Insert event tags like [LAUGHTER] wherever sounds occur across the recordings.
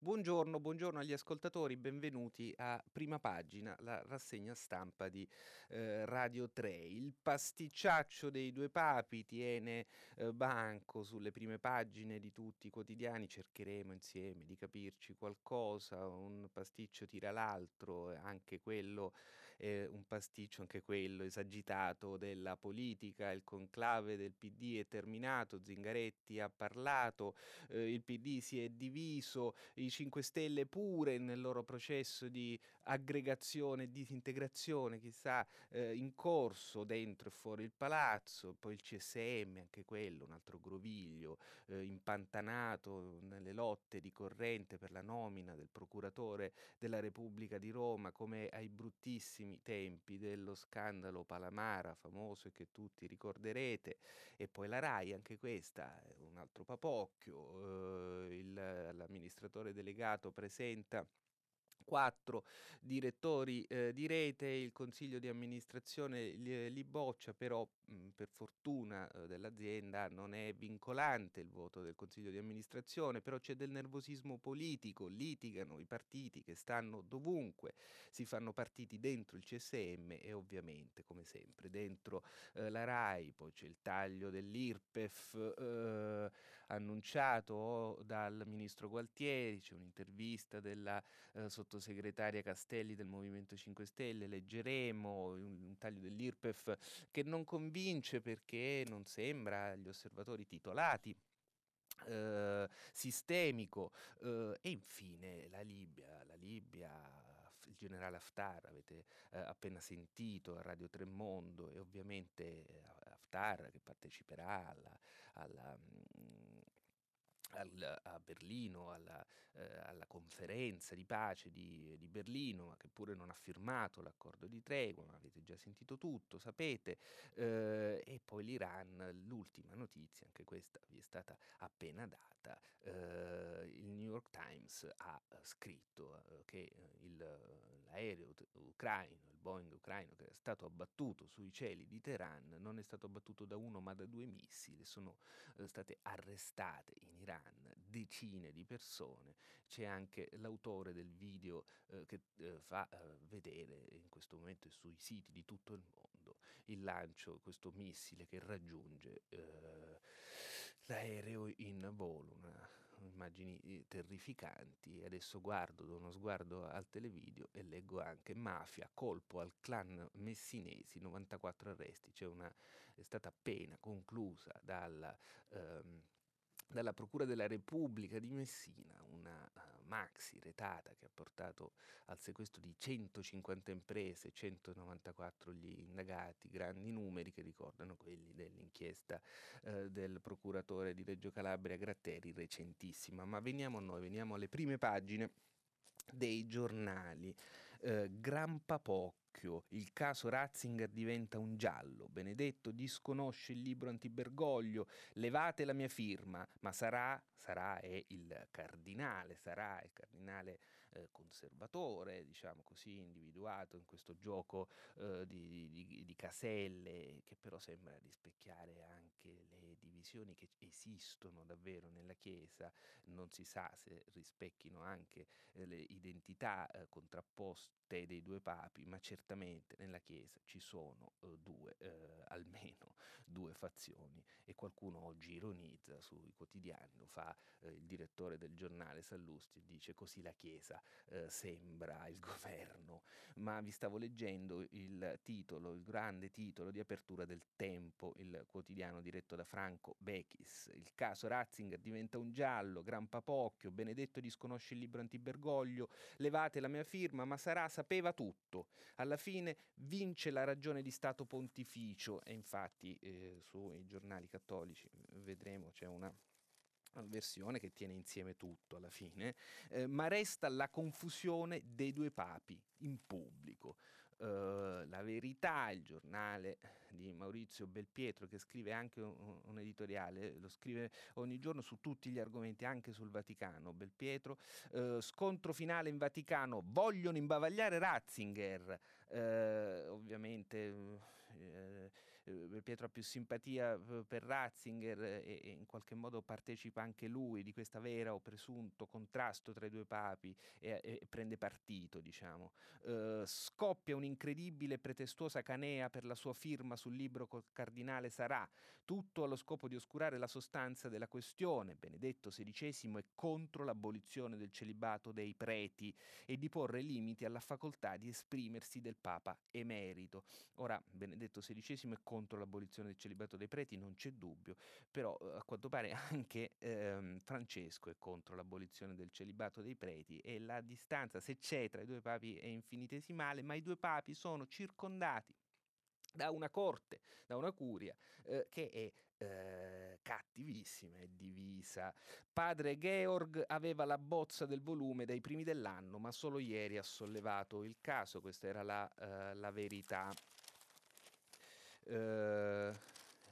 Buongiorno, buongiorno agli ascoltatori, benvenuti a Prima Pagina, la rassegna stampa di eh, Radio 3. Il pasticciaccio dei due papi tiene eh, banco sulle prime pagine di tutti i quotidiani, cercheremo insieme di capirci qualcosa, un pasticcio tira l'altro, anche quello è un pasticcio, anche quello esagitato della politica, il conclave del PD è terminato, Zingaretti ha parlato, eh, il PD si è diviso, i 5 Stelle pure nel loro processo di aggregazione e disintegrazione, chissà, eh, in corso dentro e fuori il palazzo, poi il CSM, anche quello, un altro groviglio, eh, impantanato nelle lotte di corrente per la nomina del procuratore della Repubblica di Roma, come ai bruttissimi tempi dello scandalo Palamara, famoso e che tutti ricorderete, e poi la RAI, anche questa, un altro papocchio, eh, il, l'amministratore delegato presenta quattro direttori eh, di rete, il consiglio di amministrazione li, li boccia, però mh, per fortuna eh, dell'azienda non è vincolante il voto del consiglio di amministrazione, però c'è del nervosismo politico, litigano i partiti che stanno dovunque, si fanno partiti dentro il CSM e ovviamente come sempre dentro eh, la RAI, poi c'è il taglio dell'IRPEF eh, annunciato dal ministro Gualtieri, c'è un'intervista della eh, sottosegretaria Castelli del Movimento 5 Stelle, leggeremo un, un taglio dell'IRPEF che non convince perché non sembra agli osservatori titolati Uh, sistemico uh, e infine la Libia, la Libia, il generale Haftar, avete uh, appena sentito a Radio Tremondo e ovviamente Haftar che parteciperà alla, alla mh, al, a Berlino, alla, eh, alla, conferenza di pace di, di, Berlino, che pure non ha firmato l'accordo di tregua, ma avete già sentito tutto, sapete, eh, e poi l'Iran, l'ultima notizia, anche questa vi è stata appena data, eh, il New York Times ha scritto eh, che il, l'aereo ucraino, il Boeing ucraino che è stato abbattuto sui cieli di Teheran, non è stato abbattuto da uno ma da due missili, sono eh, state arrestate in Iran Iran, decine di persone, c'è anche l'autore del video eh, che eh, fa eh, vedere in questo momento sui siti di tutto il mondo il lancio, questo missile che raggiunge eh, l'aereo in volo, una, immagini eh, terrificanti. Adesso guardo, do uno sguardo al televideo e leggo anche mafia, colpo al clan messinesi, 94 arresti, C'è una, è stata appena conclusa dalla... Ehm, dalla Procura della Repubblica di Messina, una uh, maxi retata che ha portato al sequestro di 150 imprese, 194 gli indagati, grandi numeri che ricordano quelli dell'inchiesta uh, del procuratore di Reggio Calabria Gratteri, recentissima. Ma veniamo a noi, veniamo alle prime pagine dei giornali. Uh, Gran Papocco occhio, il caso Ratzinger diventa un giallo. Benedetto disconosce il libro antibergoglio, levate la mia firma, ma sarà, sarà è il cardinale, sarà il cardinale eh, conservatore, diciamo così, individuato in questo gioco eh, di, di, di, caselle, che però sembra rispecchiare anche le divisioni che esistono davvero nella Chiesa. Non si sa se rispecchino anche eh, le identità eh, contrapposte dei due papi, ma certamente nella Chiesa ci sono eh, due, eh, [LAUGHS] almeno due fazioni e qualcuno oggi ironizza sui quotidiani, lo fa eh, il direttore del giornale Sallusti e dice così la Chiesa eh, sembra il [LAUGHS] governo, ma vi stavo leggendo il titolo, il grande titolo di apertura del Tempo, il quotidiano diretto da Franco Bechis, il caso Ratzinger diventa un giallo, Gran Papocchio, Benedetto disconosce il libro antibergoglio, levate la mia firma, ma sarà sapeva tutto. Alla fine vince la ragione di Stato pontificio e infatti eh, sui giornali cattolici vedremo c'è una versione che tiene insieme tutto alla fine, eh, ma resta la confusione dei due papi in pubblico. Eh, La Verità, il giornale di Maurizio Belpietro che scrive anche un, un, editoriale, lo scrive ogni giorno su tutti gli argomenti, anche sul Vaticano. Belpietro, eh, scontro finale in Vaticano, vogliono imbavagliare Ratzinger, eh, ovviamente Pietro ha più simpatia eh, per Ratzinger e, e, in qualche modo partecipa anche lui di questa vera o presunto contrasto tra i due papi e, e prende partito, diciamo. Uh, scoppia un'incredibile pretestuosa canea per la sua firma sul libro col cardinale Sarà, tutto allo scopo di oscurare la sostanza della questione. Benedetto XVI è contro l'abolizione del celibato dei preti e di porre limiti alla facoltà di esprimersi del Papa emerito. Ora, Benedetto XVI è contro l'abolizione del celibato dei preti, non c'è dubbio, però eh, a quanto pare [LAUGHS] anche ehm, Francesco è contro l'abolizione del celibato dei preti e la distanza, se c'è tra i due papi, è infinitesimale, ma i due papi sono circondati da una corte, da una curia eh, che è eh, cattivissima e divisa. Padre Georg aveva la bozza del volume dai primi dell'anno, ma solo ieri ha sollevato il caso, questa era la, eh, la verità. Eh,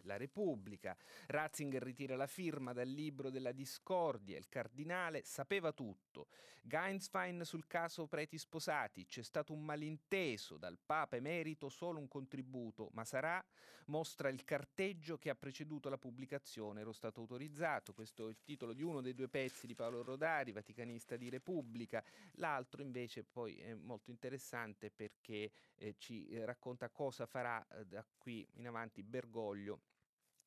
la Repubblica. Ratzinger ritira la firma dal libro della discordia. Il cardinale sapeva tutto. Geinswein sul caso preti sposati. C'è stato un malinteso. Dal Papa emerito solo un contributo, ma sarà mostra il carteggio che ha preceduto la pubblicazione. Ero stato autorizzato. Questo è il titolo di uno dei due pezzi di Paolo Rodari, vaticanista di Repubblica. L'altro invece poi è molto interessante perché eh, ci eh, racconta cosa farà eh, da qui in avanti Bergoglio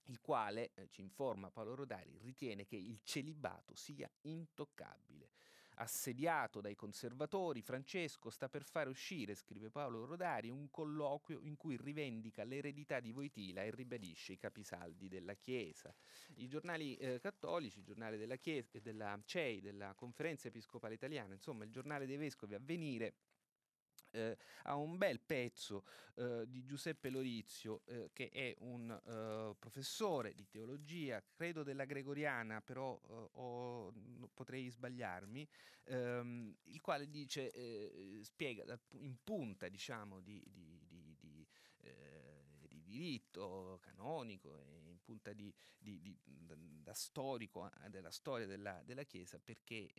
il quale, eh, ci informa Paolo Rodari, ritiene che il celibato sia intoccabile. Assediato dai conservatori, Francesco sta per fare uscire, scrive Paolo Rodari, un colloquio in cui rivendica l'eredità di Voitila e ribadisce i capisaldi della Chiesa. I giornali eh, cattolici, il giornale della, Chiesa, della CEI, della Conferenza Episcopale Italiana, insomma il giornale dei Vescovi, Avvenire, eh, a un bel pezzo eh, di Giuseppe Lorizio, eh, che è un eh, professore di teologia, credo della Gregoriana, però eh, o, potrei sbagliarmi, ehm, il quale dice, eh, spiega in punta diciamo, di, di, di, di diritto canonico in punta da storico della storia della, della Chiesa perché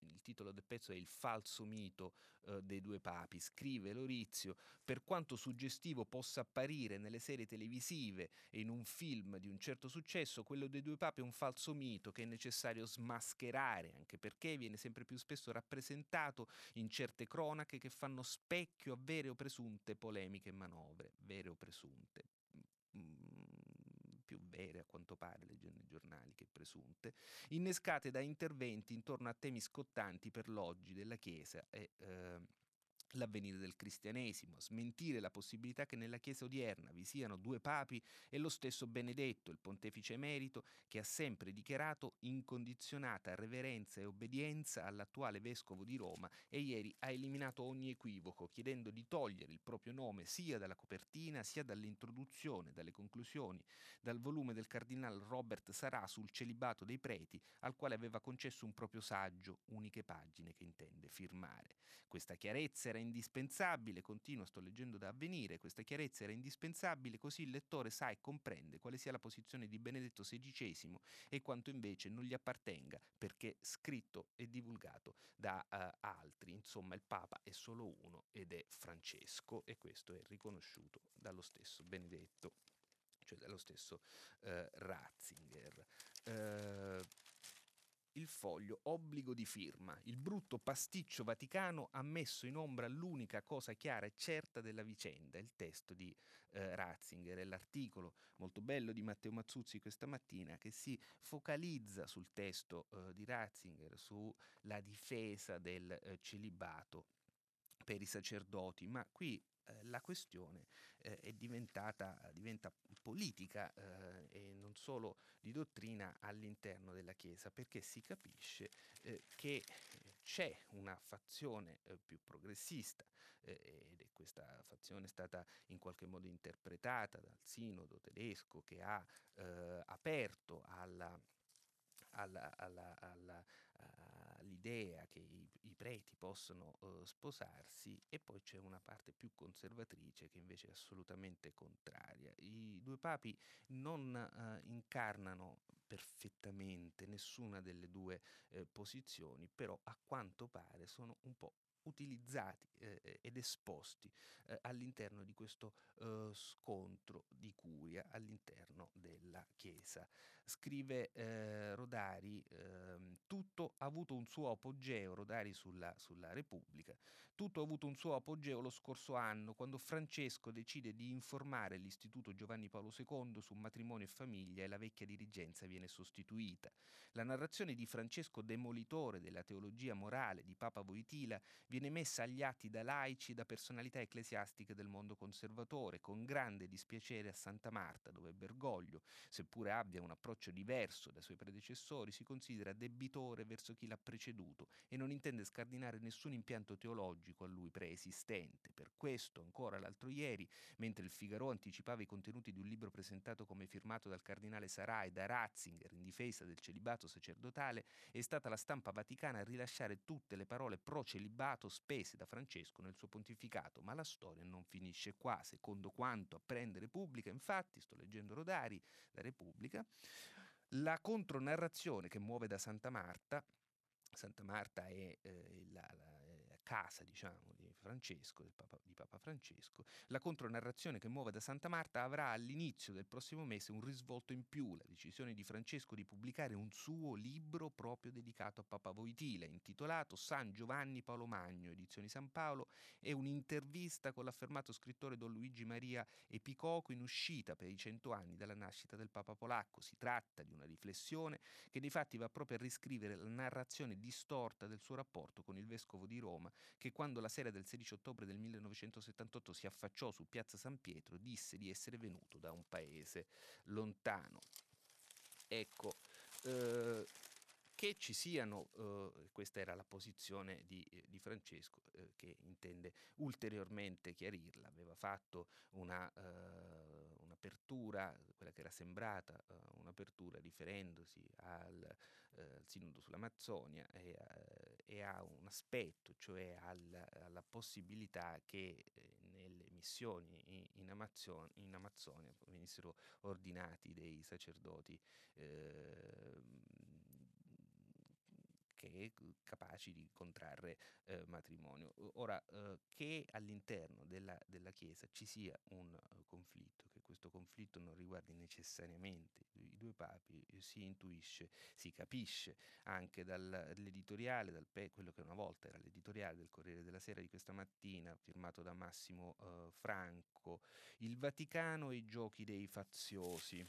il titolo del pezzo è Il falso mito eh, dei due papi. Scrive Lorizio, per quanto suggestivo possa apparire nelle serie televisive e in un film di un certo successo, quello dei due papi è un falso mito che è necessario smascherare, anche perché viene sempre più spesso rappresentato in certe cronache che fanno specchio a vere o presunte polemiche e manovre, vere o presunte. Più vere a quanto pare, leggendo i giornali, che presunte, innescate da interventi intorno a temi scottanti per l'oggi della Chiesa e eh, l'avvenire del cristianesimo, smentire la possibilità che nella Chiesa odierna vi siano due papi e lo stesso Benedetto, il pontefice emerito, che ha sempre dichiarato incondizionata reverenza e obbedienza all'attuale vescovo di Roma e ieri ha eliminato ogni equivoco, chiedendo di togliere il proprio nome sia dalla copertina sia dall'introduzione, dalle conclusioni, dal volume del cardinale Robert Sarà sul celibato dei preti, al quale aveva concesso un proprio saggio, uniche pagine che intende firmare. Questa chiarezza era indispensabile, continuo, sto leggendo da avvenire, questa chiarezza era indispensabile così il lettore sa e comprende quale sia la posizione di Benedetto XVI e quanto invece non gli appartenga perché scritto e divulgato da uh, altri. Insomma, il Papa è solo uno ed è Francesco e questo è riconosciuto dallo stesso Benedetto, cioè dallo stesso uh, Ratzinger. Uh, il foglio obbligo di firma. Il brutto pasticcio vaticano ha messo in ombra l'unica cosa chiara e certa della vicenda, il testo di eh, Ratzinger e l'articolo molto bello di Matteo Mazzuzzi questa mattina che si focalizza sul testo eh, di Ratzinger, sulla difesa del eh, celibato per i sacerdoti, ma qui la questione eh, è diventata diventa politica eh, e non solo di dottrina all'interno della Chiesa, perché si capisce eh, che c'è una fazione eh, più progressista ed è questa fazione è stata in qualche modo interpretata dal sinodo tedesco che ha aperto alla, alla, alla, alla l'idea che i, i preti possono uh, sposarsi e poi c'è una parte più conservatrice che invece è assolutamente contraria. I due papi non uh, incarnano perfettamente nessuna delle due eh, posizioni, però a quanto pare sono un po' utilizzati eh, ed esposti eh, all'interno di questo eh, scontro di curia all'interno della Chiesa. Scrive eh, Rodari, eh, tutto ha avuto un suo apogeo, Rodari sulla, sulla Repubblica, tutto ha avuto un suo apogeo lo scorso anno, quando Francesco decide di informare l'Istituto Giovanni Paolo II su matrimonio e famiglia e la vecchia dirigenza viene sostituita. La narrazione di Francesco demolitore della teologia morale di Papa Voitila viene messa agli atti da laici e da personalità ecclesiastiche del mondo conservatore, con grande dispiacere a Santa Marta, dove Bergoglio, seppure abbia un approccio diverso dai suoi predecessori, si considera debitore verso chi l'ha preceduto e non intende scardinare nessun impianto teologico teologico a lui preesistente. Per questo, ancora l'altro ieri, mentre il Figaro anticipava i contenuti di un libro presentato come firmato dal cardinale Sarai da Ratzinger in difesa del celibato sacerdotale, è stata la stampa vaticana a rilasciare tutte le parole pro celibato spese da Francesco nel suo pontificato. Ma la storia non finisce qua. Secondo quanto apprende Repubblica, infatti, sto leggendo Rodari, la Repubblica, la contronarrazione che muove da Santa Marta Santa Marta è eh, la, la, casa, diciamo, di Francesco, Papa, di Papa Francesco, la contronarrazione che muove da Santa Marta avrà all'inizio del prossimo mese un risvolto in più, la decisione di Francesco di pubblicare un suo libro proprio dedicato a Papa Voitila, intitolato San Giovanni Paolo Magno, edizioni San Paolo, e un'intervista con l'affermato scrittore Don Luigi Maria Epicoco in uscita per i cento anni dalla nascita del Papa polacco. Si tratta di una riflessione che di fatti va proprio a riscrivere la narrazione distorta del suo rapporto con il vescovo di Roma che quando la sera del 16 ottobre del 1978 si affacciò su Piazza San Pietro disse di essere venuto da un paese lontano. Ecco, eh, che ci siano, eh, questa era la posizione di, di Francesco, eh, che intende ulteriormente chiarirla, aveva fatto una, uh, un'apertura, quella che era sembrata uh, un'apertura riferendosi al, uh, al Sinodo sull'Amazzonia e, e, a un aspetto, cioè al, alla possibilità che eh, nelle missioni in, in, Amazzonia, in, Amazzonia, venissero ordinati dei sacerdoti eh, che capaci di contrarre eh, matrimonio. Ora, eh, che all'interno della, della, Chiesa ci sia un uh, conflitto, questo conflitto non riguardi necessariamente i due papi, eh, si intuisce, si capisce anche dall'editoriale, dal quello che una volta era l'editoriale del Corriere della Sera di questa mattina, firmato da Massimo uh, Franco, Il Vaticano e i giochi dei faziosi.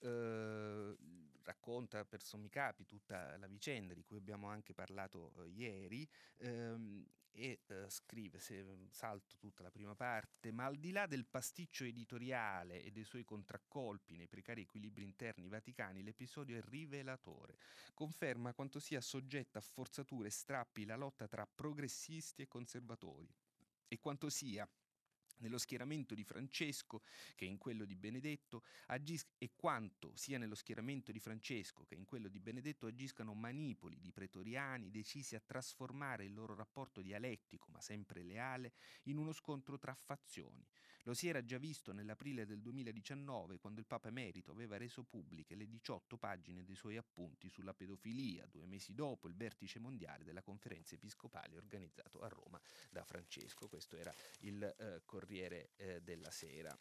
Uh, racconta per sommi capi tutta la vicenda di cui abbiamo anche parlato uh, ieri ehm, e uh, scrive, se mm, salto tutta la prima parte, ma al di là del pasticcio editoriale e dei suoi contraccolpi nei precari equilibri interni vaticani, l'episodio è rivelatore. Conferma quanto sia soggetta a forzature e strappi la lotta tra progressisti e conservatori e quanto sia nello schieramento di Francesco che in quello di Benedetto agis- e quanto sia nello schieramento di Francesco che in quello di Benedetto agiscano manipoli di pretoriani decisi a trasformare il loro rapporto dialettico ma sempre leale in uno scontro tra fazioni. Lo si era già visto nell'aprile del 2019 quando il Papa Emerito aveva reso pubbliche le 18 pagine dei suoi appunti sulla pedofilia, due mesi dopo il vertice mondiale della conferenza episcopale organizzato a Roma da Francesco. Questo era il eh, Corriere eh, della Sera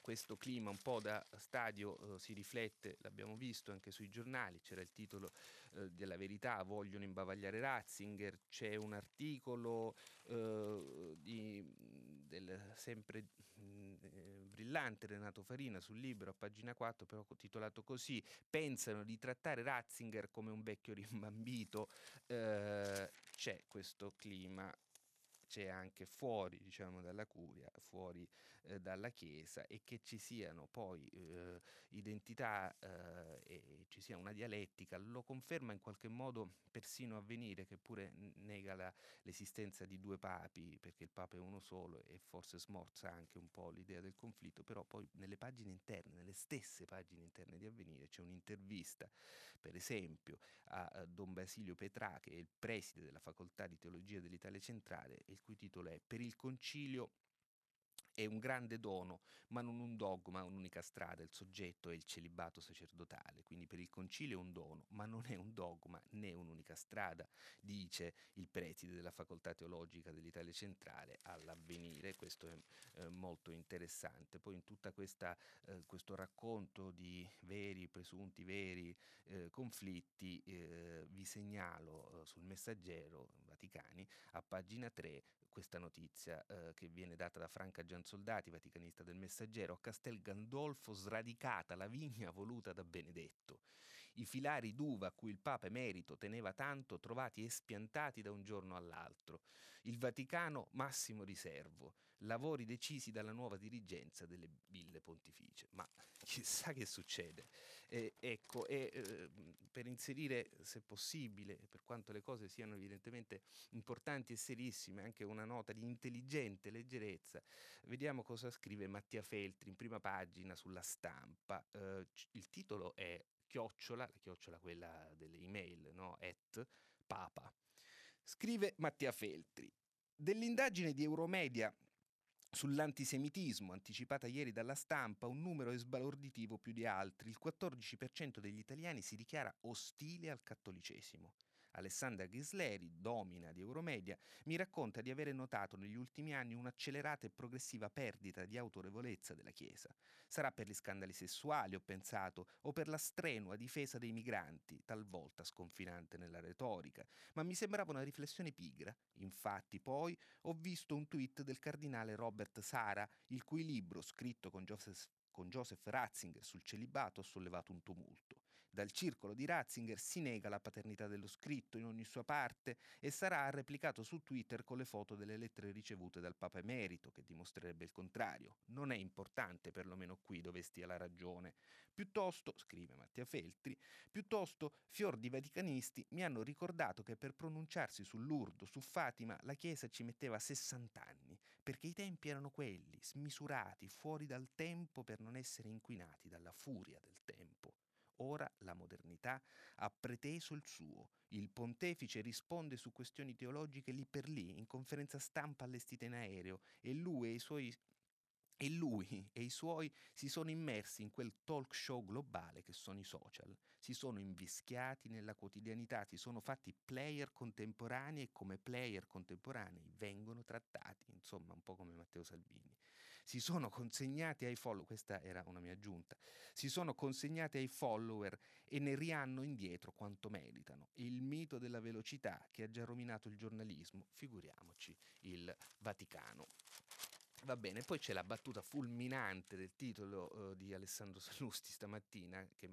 questo clima un po' da stadio eh, si riflette, l'abbiamo visto anche sui giornali, c'era il titolo eh, della verità, vogliono imbavagliare Ratzinger, c'è un articolo eh, di, del sempre eh, brillante Renato Farina sul libro a pagina 4, però titolato così, pensano di trattare Ratzinger come un vecchio rimbambito, eh, c'è questo clima c'è anche fuori diciamo, dalla curia, fuori eh, dalla Chiesa e che ci siano poi eh, identità eh, e ci sia una dialettica, lo conferma in qualche modo persino Avvenire che pure nega la, l'esistenza di due papi perché il papa è uno solo e forse smorza anche un po' l'idea del conflitto, però poi nelle pagine interne, nelle stesse pagine interne di Avvenire c'è un'intervista per esempio a, a Don Basilio Petrà che è il preside della facoltà di teologia dell'Italia centrale il cui titolo è Per il concilio è un grande dono, ma non un dogma, un'unica strada, il soggetto è il celibato sacerdotale, quindi per il concilio è un dono, ma non è un dogma né un'unica strada, dice il preside della facoltà teologica dell'Italia centrale all'avvenire, questo è eh, molto interessante. Poi in tutto eh, questo racconto di veri, presunti veri eh, conflitti, eh, vi segnalo eh, sul messaggero Vaticani a pagina 3 questa notizia eh, che viene data da Franca Giansoldati, vaticanista del Messaggero, a Castel Gandolfo sradicata la vigna voluta da Benedetto. I filari d'uva a cui il Papa emerito teneva tanto trovati espiantati da un giorno all'altro. Il Vaticano massimo riservo, lavori decisi dalla nuova dirigenza delle ville pontificie. Ma [LAUGHS] chissà che succede. Eh, ecco, e eh, per inserire, se possibile, per quanto le cose siano evidentemente importanti e serissime, anche una nota di intelligente leggerezza, vediamo cosa scrive Mattia Feltri in prima pagina sulla stampa. Eh, il titolo è chiocciola, la chiocciola quella delle email, no? At Papa. Scrive Mattia Feltri. Dell'indagine di Euromedia Sull'antisemitismo, anticipata ieri dalla stampa, un numero sbalorditivo più di altri. Il 14% degli italiani si dichiara ostile al cattolicesimo. Alessandra Ghisleri, domina di Euromedia, mi racconta di avere notato negli ultimi anni un'accelerata e progressiva perdita di autorevolezza della Chiesa. Sarà per gli scandali sessuali, ho pensato, o per la strenua difesa dei migranti, talvolta sconfinante nella retorica, ma mi sembrava una riflessione pigra. Infatti, poi, ho visto un tweet del cardinale Robert Sara, il cui libro, scritto con Joseph con Joseph Ratzinger sul celibato ha sollevato un tumulto. Dal circolo di Ratzinger si nega la paternità dello scritto in ogni sua parte e sarà replicato su Twitter con le foto delle lettere ricevute dal Papa Emerito, che dimostrerebbe il contrario. Non è importante, perlomeno qui, dove stia la ragione. Piuttosto, scrive Mattia Feltri, piuttosto fior di vaticanisti mi hanno ricordato che per pronunciarsi sull'Urdo, su Fatima, la Chiesa ci metteva 60 anni, perché i tempi erano quelli, smisurati, fuori dal tempo per non essere inquinati dalla furia del tempo. Ora la modernità ha preteso il suo. Il pontefice risponde su questioni teologiche lì per lì, in conferenza stampa allestita in aereo, e lui e i suoi e lui [LAUGHS] e i suoi si sono immersi in quel talk show globale che sono i social, si sono invischiati nella quotidianità, si sono fatti player contemporanei e come player contemporanei vengono trattati, insomma un po' come Matteo Salvini si sono consegnati ai follower, questa era una mia aggiunta, si sono consegnati ai follower e ne rihanno indietro quanto meritano. Il mito della velocità che ha già rovinato il giornalismo, figuriamoci il Vaticano. Va bene, poi c'è la battuta fulminante del titolo uh, di Alessandro Salusti stamattina, che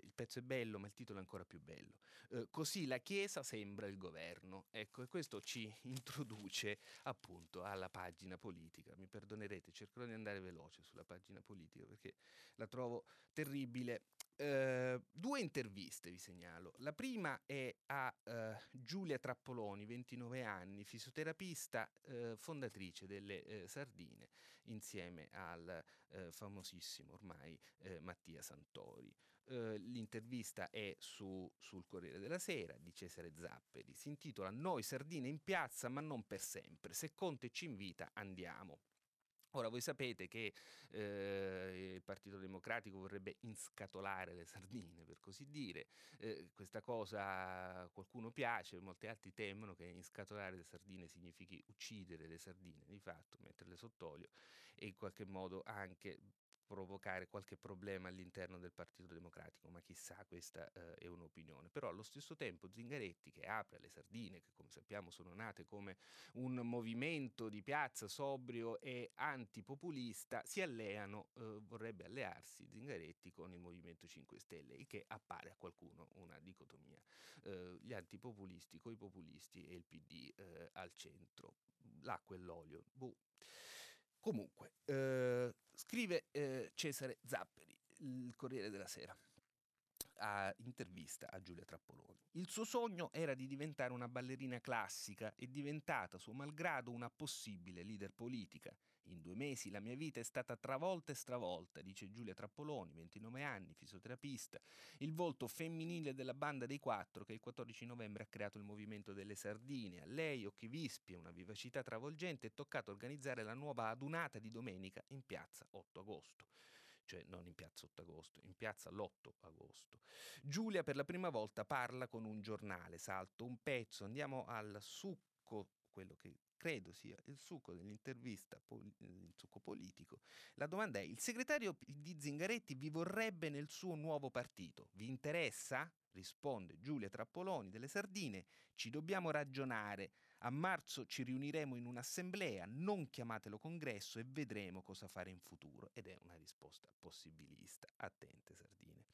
il pezzo è bello, ma il titolo è ancora più bello. Eh, così la Chiesa sembra il governo. Ecco, e questo ci [LAUGHS] introduce appunto alla pagina politica. Mi perdonerete, cercherò di andare veloce sulla pagina politica perché la trovo terribile. Uh, due interviste vi segnalo. La prima è a uh, Giulia Trappoloni, 29 anni, fisioterapista, uh, fondatrice delle Sardine, insieme al famosissimo ormai Mattia Santori. L'intervista è su, sul Corriere della Sera di Cesare Zapperi. Si intitola Noi Sardine in piazza, ma non per sempre. Se Conte ci invita, andiamo. Ora voi sapete che eh, il Partito Democratico vorrebbe inscatolare le sardine, per così dire. Eh, questa cosa qualcuno piace, molti altri temono che inscatolare le sardine significhi uccidere le sardine, di fatto, metterle sott'olio. e in qualche modo anche provocare qualche problema all'interno del Partito Democratico, ma chissà, questa eh, è un'opinione. Però allo stesso tempo Zingaretti, che apre le sardine, che come sappiamo sono nate come un movimento di piazza sobrio e antipopulista, si alleano, eh, vorrebbe allearsi Zingaretti con il Movimento 5 Stelle, il che appare a qualcuno una dicotomia. Eh, gli antipopulisti coi populisti e il PD eh, al centro. L'acqua e l'olio. Boh. Comunque, eh, scrive eh, Cesare Zapperi, il Corriere della Sera, a intervista a Giulia Trappoloni. Il suo sogno era di diventare una ballerina classica e diventata, suo malgrado, una possibile leader politica. In due mesi la mia vita è stata travolta e stravolta, dice Giulia Trappoloni, 29 anni, fisioterapista, il volto femminile della banda dei quattro che il 14 novembre ha creato il movimento delle sardine. A lei, occhi vispi e una vivacità travolgente, è toccato organizzare la nuova adunata di domenica in piazza 8 agosto cioè non in piazza 8 agosto, in piazza l'8 agosto. Giulia per la prima volta parla con un giornale, salto un pezzo, andiamo al succo, quello che credo sia il succo dell'intervista, il succo politico. La domanda è, il segretario di Zingaretti vi vorrebbe nel suo nuovo partito? Vi interessa? Risponde Giulia Trappoloni delle Sardine, ci dobbiamo ragionare. A marzo ci riuniremo in un'assemblea, non chiamatelo congresso e vedremo cosa fare in futuro. Ed è una risposta possibilista. Attente Sardine.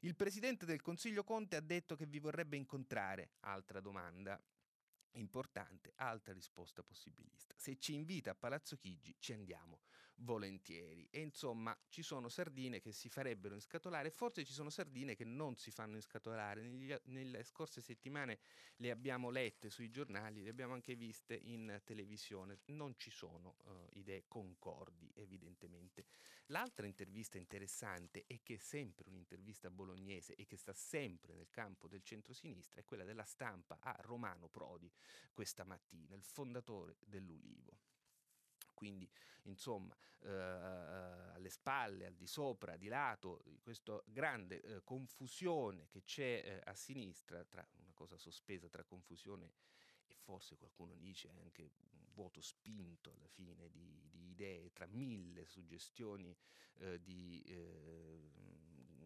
Il presidente del Consiglio Conte ha detto che vi vorrebbe incontrare. Altra domanda importante, altra risposta possibilista. Se ci invita a Palazzo Chigi ci andiamo volentieri. E insomma ci sono sardine che si farebbero inscatolare, forse ci sono sardine che non si fanno inscatolare. Negli, nelle scorse settimane le abbiamo lette sui giornali, le abbiamo anche viste in televisione. Non ci sono uh, idee concordi, evidentemente. L'altra intervista interessante e che è sempre un'intervista bolognese e che sta sempre nel campo del centro-sinistra è quella della stampa a Romano Prodi questa mattina, il fondatore dell'Ulivo quindi insomma eh, alle spalle, al di sopra, di lato, questa grande eh, confusione che c'è eh, a sinistra, tra una cosa sospesa tra confusione e forse qualcuno dice anche un vuoto spinto alla fine di, di idee, tra mille suggestioni eh, di eh,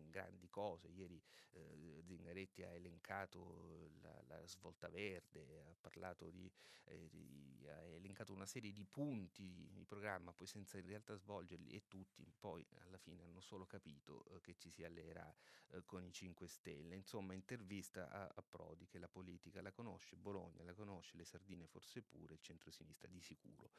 grandi cose. Ieri eh, Zingaretti ha elencato la, la, svolta verde, ha parlato di, eh, di, ha elencato una serie di punti di programma, poi senza in realtà svolgerli e tutti poi alla fine hanno solo capito eh, che ci si alleerà eh, con i 5 Stelle. Insomma, intervista a, a Prodi che la politica la conosce, Bologna la conosce, le sardine forse pure, il centro-sinistra di sicuro.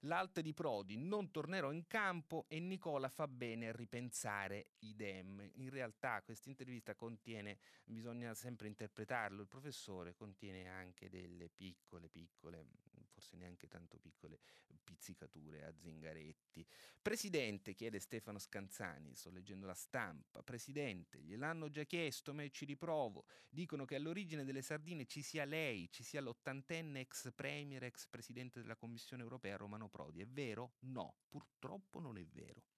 L'alta di Prodi, non tornerò in campo e Nicola fa bene a ripensare i dem. In realtà questa intervista contiene, bisogna sempre interpretarlo, il professore contiene anche delle piccole, piccole, forse neanche tanto piccole, pizzicature a Zingaretti. Presidente, chiede Stefano Scanzani, sto leggendo la stampa, Presidente, gliel'hanno già chiesto, ma ci riprovo. Dicono che all'origine delle sardine ci sia lei, ci sia l'ottantenne ex premier, ex Presidente della Commissione europea Romano Prodi. È vero? No, purtroppo non è vero.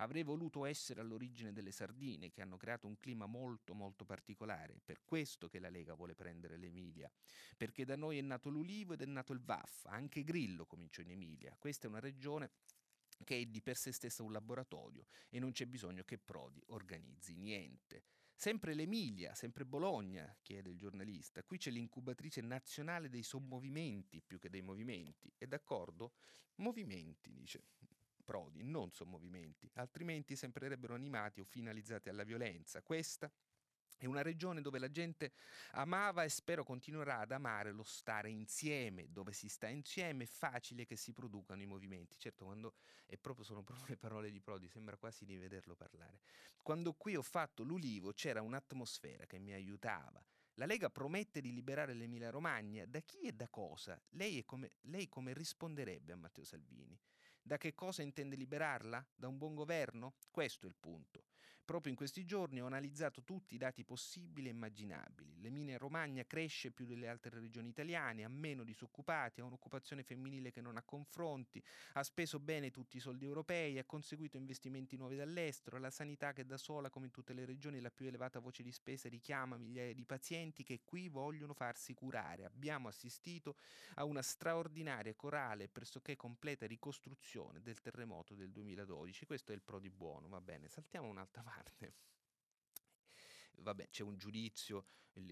Avrei voluto essere all'origine delle sardine che hanno creato un clima molto molto particolare, per questo che la Lega vuole prendere l'Emilia, perché da noi è nato l'ulivo ed è nato il VAF, anche Grillo cominciò in Emilia. Questa è una regione che è di per sé stessa un laboratorio e non c'è bisogno che Prodi organizzi niente. Sempre l'Emilia, sempre Bologna, chiede il giornalista. Qui c'è l'incubatrice nazionale dei sommovimenti più che dei movimenti. È d'accordo? Movimenti, dice Prodi, non sommovimenti, altrimenti sembrerebbero animati o finalizzati alla violenza. Questa è una regione dove la gente amava e spero continuerà ad amare lo stare insieme, dove si sta insieme è facile che si producano i movimenti. Certo, quando proprio, sono proprio le parole di Prodi, sembra quasi di vederlo parlare. Quando qui ho fatto l'ulivo c'era un'atmosfera che mi aiutava. La Lega promette di liberare l'Emilia Romagna. Da chi e da cosa? Lei, come, lei come risponderebbe a Matteo Salvini? Da che cosa intende liberarla? Da un buon governo? Questo è il punto. Proprio in questi giorni ho analizzato tutti i dati possibili e immaginabili. L'Emilia Romagna cresce più delle altre regioni italiane, ha meno disoccupati, ha un'occupazione femminile che non ha confronti, ha speso bene tutti i soldi europei, ha conseguito investimenti nuovi dall'estero, la sanità che da sola, come in tutte le regioni, la più elevata voce di spesa richiama migliaia di pazienti che qui vogliono farsi curare. Abbiamo assistito a una straordinaria, corale e pressoché completa ricostruzione del terremoto del 2012. Questo è il pro di buono, va bene. Saltiamo un'altra parte. Vabbè, c'è un giudizio,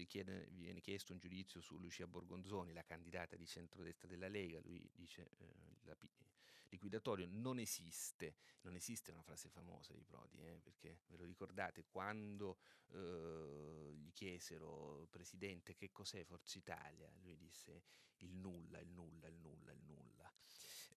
chiede, viene chiesto un giudizio su Lucia Borgonzoni, la candidata di centrodestra della Lega. Lui dice eh, la, liquidatorio non esiste, non esiste una frase famosa di Prodi, eh, perché ve lo ricordate quando eh, gli chiesero, Presidente, che cos'è Forza Italia? Lui disse il nulla, il nulla, il nulla, il nulla.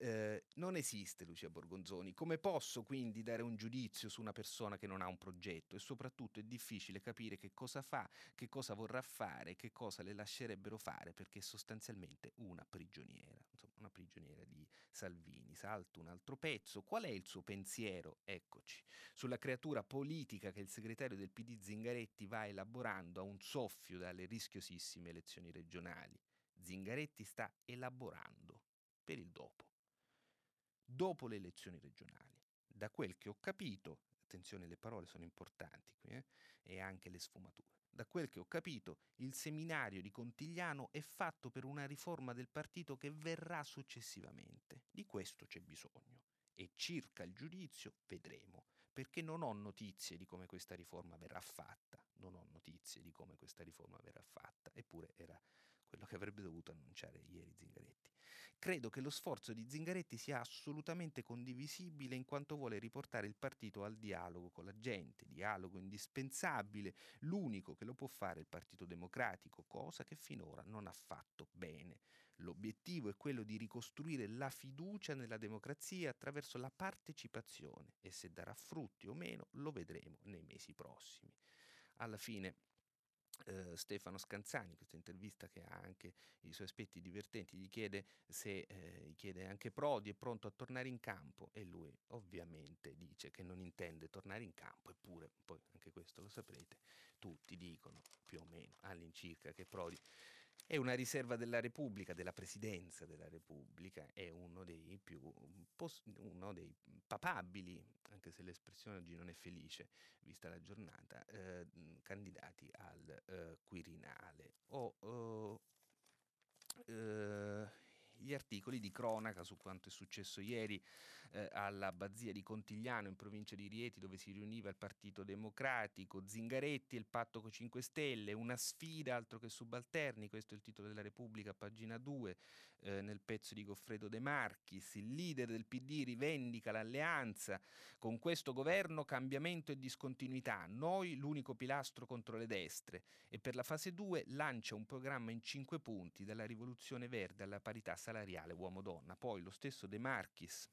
Eh, non esiste Lucia Borgonzoni. Come posso quindi dare un giudizio su una persona che non ha un progetto? E soprattutto è difficile capire che cosa fa, che cosa vorrà fare, che cosa le lascerebbero fare, perché è sostanzialmente una prigioniera, insomma, una prigioniera di Salvini. Salto un altro pezzo. Qual è il suo pensiero? Eccoci. Sulla creatura politica che il segretario del PD Zingaretti va elaborando a un soffio dalle rischiosissime elezioni regionali. Zingaretti sta elaborando per il dopo dopo le elezioni regionali. Da quel che ho capito, attenzione le parole sono importanti qui, eh, e anche le sfumature. Da quel che ho capito, il seminario di Contigliano è fatto per una riforma del partito che verrà successivamente. Di questo c'è bisogno. E circa il giudizio vedremo, perché non ho notizie di come questa riforma verrà fatta. Non ho notizie di come questa riforma verrà fatta, eppure era quello che avrebbe dovuto annunciare ieri Zingaretti. Credo che lo sforzo di Zingaretti sia assolutamente condivisibile in quanto vuole riportare il partito al dialogo con la gente, dialogo indispensabile, l'unico che lo può fare il Partito Democratico, cosa che finora non ha fatto bene. L'obiettivo è quello di ricostruire la fiducia nella democrazia attraverso la partecipazione e se darà frutti o meno lo vedremo nei mesi prossimi. Alla fine Uh, Stefano Scanzani, questa intervista che ha anche i suoi aspetti divertenti, gli chiede se eh, gli chiede anche Prodi è pronto a tornare in campo e lui ovviamente dice che non intende tornare in campo, eppure poi anche questo lo saprete, tutti dicono più o meno all'incirca che Prodi è una riserva della Repubblica, della Presidenza della Repubblica, è uno dei più uno dei papabili, anche se l'espressione oggi non è felice, vista la giornata, eh, candidati al eh, Quirinale. O, eh, gli articoli di cronaca su quanto è successo ieri eh, all'abbazia di Contigliano in provincia di Rieti dove si riuniva il Partito Democratico, Zingaretti e il patto con 5 Stelle, una sfida altro che subalterni, questo è il titolo della Repubblica, pagina 2, eh, nel pezzo di Goffredo De Marchis, il leader del PD rivendica l'alleanza, con questo governo cambiamento e discontinuità, noi l'unico pilastro contro le destre. E per la fase 2 lancia un programma in 5 punti, dalla rivoluzione verde alla parità salariale uomo-donna, poi lo stesso De Marchis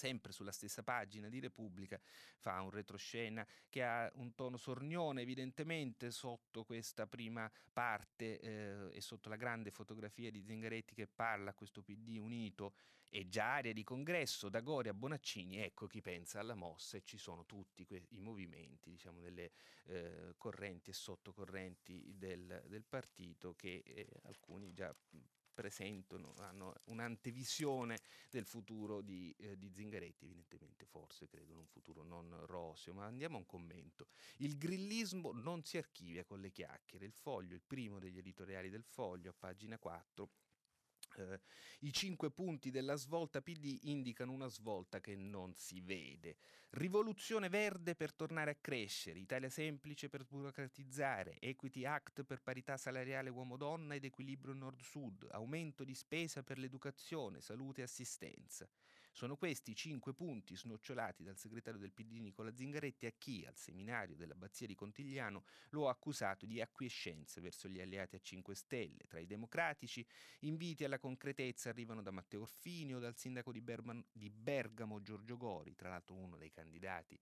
sempre sulla stessa pagina di Repubblica, fa un retroscena che ha un tono sornione evidentemente sotto questa prima parte eh, e sotto la grande fotografia di Zingaretti che parla a questo PD unito e già aria di congresso da Gori a Bonaccini, ecco chi pensa alla mossa e ci sono tutti que- i movimenti, diciamo, delle eh, correnti e sottocorrenti del, del partito che eh, alcuni già presentano, hanno un'antevisione del futuro di, eh, di Zingaretti, evidentemente forse credo in un futuro non roseo, ma andiamo a un commento. Il grillismo non si archivia con le chiacchiere, il foglio, il primo degli editoriali del foglio, a pagina 4, eh, I cinque punti della svolta PD indicano una svolta che non si vede. Rivoluzione verde per tornare a crescere, Italia semplice per burocratizzare, Equity Act per parità salariale uomo-donna ed equilibrio nord-sud, aumento di spesa per l'educazione, salute e assistenza. Sono questi i cinque punti snocciolati dal segretario del PD Nicola Zingaretti a chi, al seminario dell'abbazia di Contigliano, lo ha accusato di acquiescenza verso gli alleati a 5 Stelle. Tra i democratici, inviti alla concretezza arrivano da Matteo Orfini o dal sindaco di, Berman, di Bergamo Giorgio Gori, tra l'altro uno dei candidati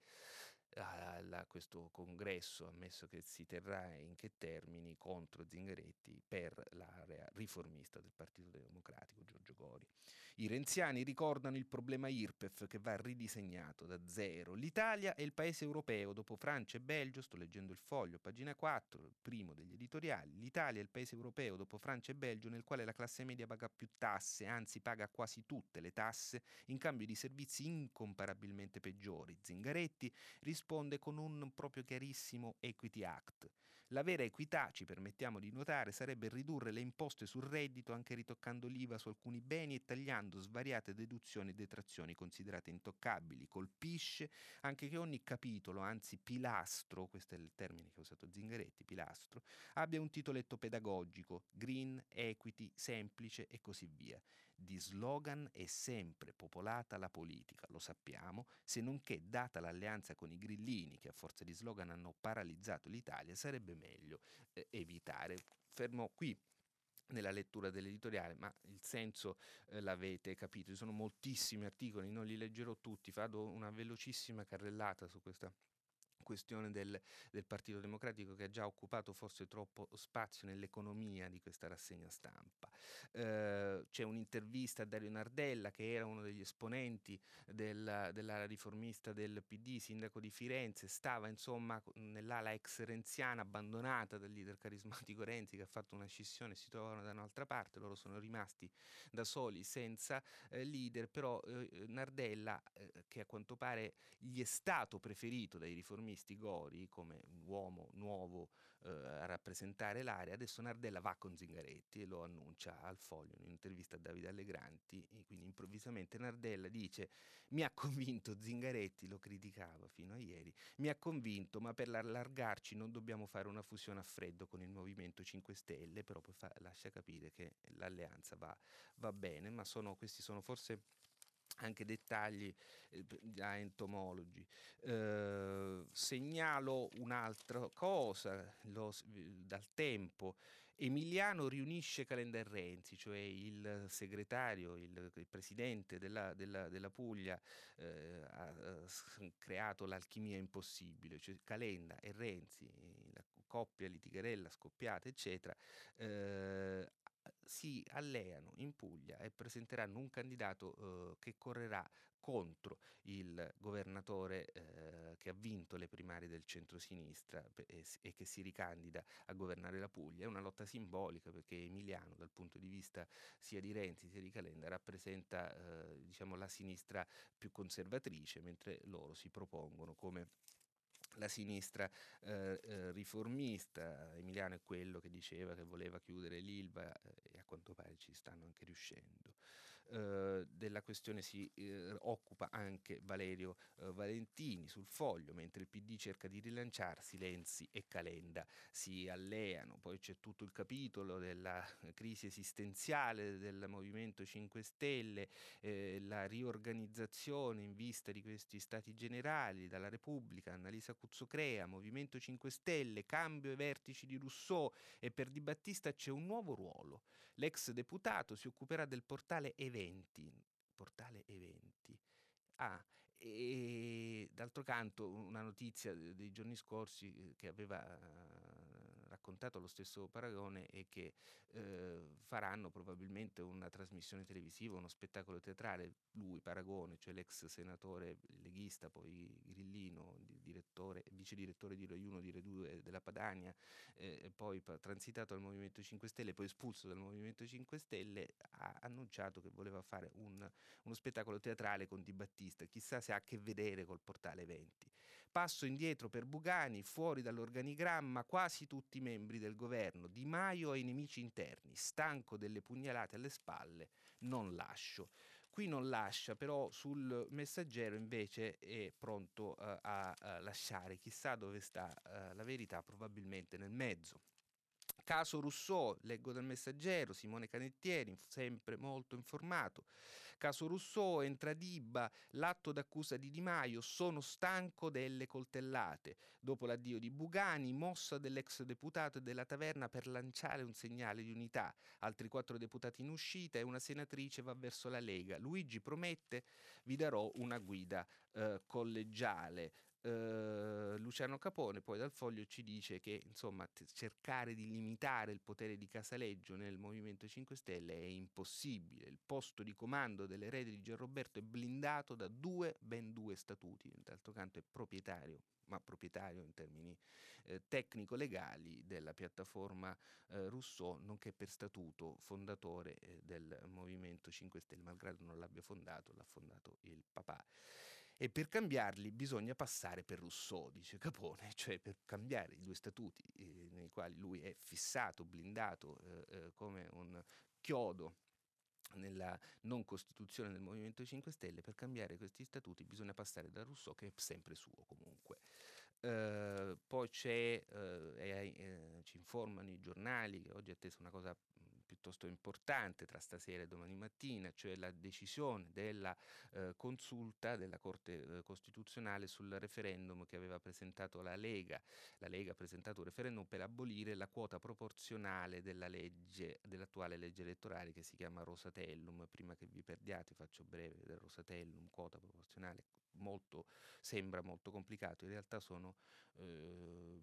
a questo congresso, ammesso che si terrà in che termini, contro Zingaretti per l'area riformista del Partito Democratico, Giorgio Gori. I renziani ricordano il problema IRPEF che va ridisegnato da zero. L'Italia è il paese europeo, dopo Francia e Belgio, sto leggendo il foglio, pagina 4, il primo degli editoriali. L'Italia è il paese europeo, dopo Francia e Belgio, nel quale la classe media paga più tasse, anzi paga quasi tutte le tasse, in cambio di servizi incomparabilmente peggiori. Zingaretti risponde con un proprio chiarissimo Equity Act. La vera equità, ci permettiamo di notare, sarebbe ridurre le imposte sul reddito anche ritoccando l'IVA su alcuni beni e tagliando svariate deduzioni e detrazioni considerate intoccabili. Colpisce anche che ogni capitolo, anzi pilastro, questo è il termine che ha usato Zingaretti, pilastro, abbia un titoletto pedagogico, green, equity, semplice e così via. Di slogan è sempre popolata la politica, lo sappiamo, se non che data l'alleanza con i grillini che a forza di slogan hanno paralizzato l'Italia, sarebbe meglio eh, evitare. Fermo qui nella lettura dell'editoriale, ma il senso eh, l'avete capito. Ci sono moltissimi articoli, non li leggerò tutti, vado una velocissima carrellata su questa questione del, del, Partito Democratico che ha già occupato forse troppo spazio nell'economia di questa rassegna stampa. Eh, c'è un'intervista a Dario Nardella che era uno degli esponenti della, dell'ala riformista del PD, sindaco di Firenze, stava insomma nell'ala ex renziana abbandonata dal leader carismatico Renzi che ha fatto una scissione e si trovano da un'altra parte, loro sono rimasti da soli senza eh, leader, però eh, Nardella eh, che a quanto pare gli è stato preferito dai riformisti Battisti Gori come uomo nuovo eh, a rappresentare l'area, adesso Nardella va con Zingaretti e lo annuncia al foglio in un'intervista a Davide Allegranti, e quindi improvvisamente Nardella dice mi ha convinto Zingaretti, lo criticava fino a ieri, mi ha convinto ma per allargarci non dobbiamo fare una fusione a freddo con il Movimento 5 Stelle, però poi fa, lascia capire che l'alleanza va, va bene, ma sono, questi sono forse anche dettagli eh, da entomologi. Eh, segnalo un'altra cosa lo, dal tempo. Emiliano riunisce Calenda Renzi, cioè il segretario, il, il presidente della, della, della Puglia eh, ha, ha, creato l'alchimia impossibile, cioè Calenda e Renzi, la coppia litigherella scoppiata, eccetera, eh, si alleano in Puglia e presenteranno un candidato eh, che correrà contro il governatore eh, che ha vinto le primarie del centro-sinistra e, e, che si ricandida a governare la Puglia. È una lotta simbolica perché Emiliano, dal punto di vista sia di Renzi sia di Calenda, rappresenta eh, diciamo, la sinistra più conservatrice, mentre loro si propongono come la sinistra eh, eh, riformista, Emiliano è quello che diceva che voleva chiudere l'Ilva eh, e a quanto pare ci stanno anche riuscendo. Eh, della questione si eh, occupa anche Valerio eh, Valentini sul foglio, mentre il PD cerca di rilanciarsi, Lenzi e Calenda si alleano, poi c'è tutto il capitolo della crisi esistenziale del Movimento 5 Stelle, eh, la riorganizzazione in vista di questi stati generali dalla Repubblica, Annalisa Cuzzocrea, Movimento 5 Stelle, cambio ai vertici di Rousseau e per Di Battista c'è un nuovo ruolo. L'ex deputato si occuperà del portale Eventi portale eventi. Ah, e d'altro canto una notizia dei giorni scorsi eh, che aveva raccontato lo stesso Paragone è che eh, faranno probabilmente una trasmissione televisiva, uno spettacolo teatrale, lui Paragone, cioè l'ex senatore leghista, poi grillino, direttore, vice direttore di Rai 1, di Rai 2 della Padania, eh, poi transitato al Movimento 5 Stelle, poi espulso dal Movimento 5 Stelle, ha annunciato che voleva fare un, uno spettacolo teatrale con Di Battista, chissà se ha a che vedere col portale 20. Passo indietro per Bugani, fuori dall'organigramma quasi tutti i membri del governo, Di Maio e i nemici interni, stanco delle pugnalate alle spalle, non lascio. Qui non lascia, però sul messaggero invece è pronto uh, a, a, lasciare. Chissà dove sta uh, la verità, probabilmente nel mezzo. Caso Rousseau, leggo dal messaggero, Simone Canettieri, sempre molto informato. Caso Rousseau, entra Dibba, l'atto d'accusa di Di Maio, sono stanco delle coltellate. Dopo l'addio di Bugani, mossa dell'ex deputato e della taverna per lanciare un segnale di unità. Altri quattro deputati in uscita e una senatrice va verso la Lega. Luigi promette, vi darò una guida eh, collegiale. Uh, Luciano Capone poi dal foglio ci dice che insomma t- cercare di limitare il potere di Casaleggio nel Movimento 5 Stelle è impossibile, il posto di comando delle reti di Gerroberto è blindato da due, ben due statuti, d'altro canto è proprietario ma proprietario in termini eh, tecnico-legali della piattaforma eh, Rousseau, nonché per statuto fondatore eh, del Movimento 5 Stelle, malgrado non l'abbia fondato, l'ha fondato il papà. E per cambiarli bisogna passare per Rousseau, dice Capone, [LAUGHS] cioè per cambiare i due statuti eh, nei quali lui è fissato, blindato eh, eh, come un chiodo nella non costituzione del Movimento 5 Stelle, per cambiare questi statuti bisogna passare da Rousseau, che è sempre suo comunque. Uh, poi c'è, eh, eh, ci informano i giornali oggi è attesa una cosa piuttosto importante tra stasera e domani mattina, cioè la decisione della eh, consulta della Corte eh, Costituzionale sul referendum che aveva presentato la Lega. La Lega ha presentato un referendum per abolire la quota proporzionale della legge, dell'attuale legge elettorale che si chiama Rosatellum. Prima che vi perdiate faccio breve del Rosatellum, quota proporzionale, molto, sembra molto complicato, in realtà sono, eh,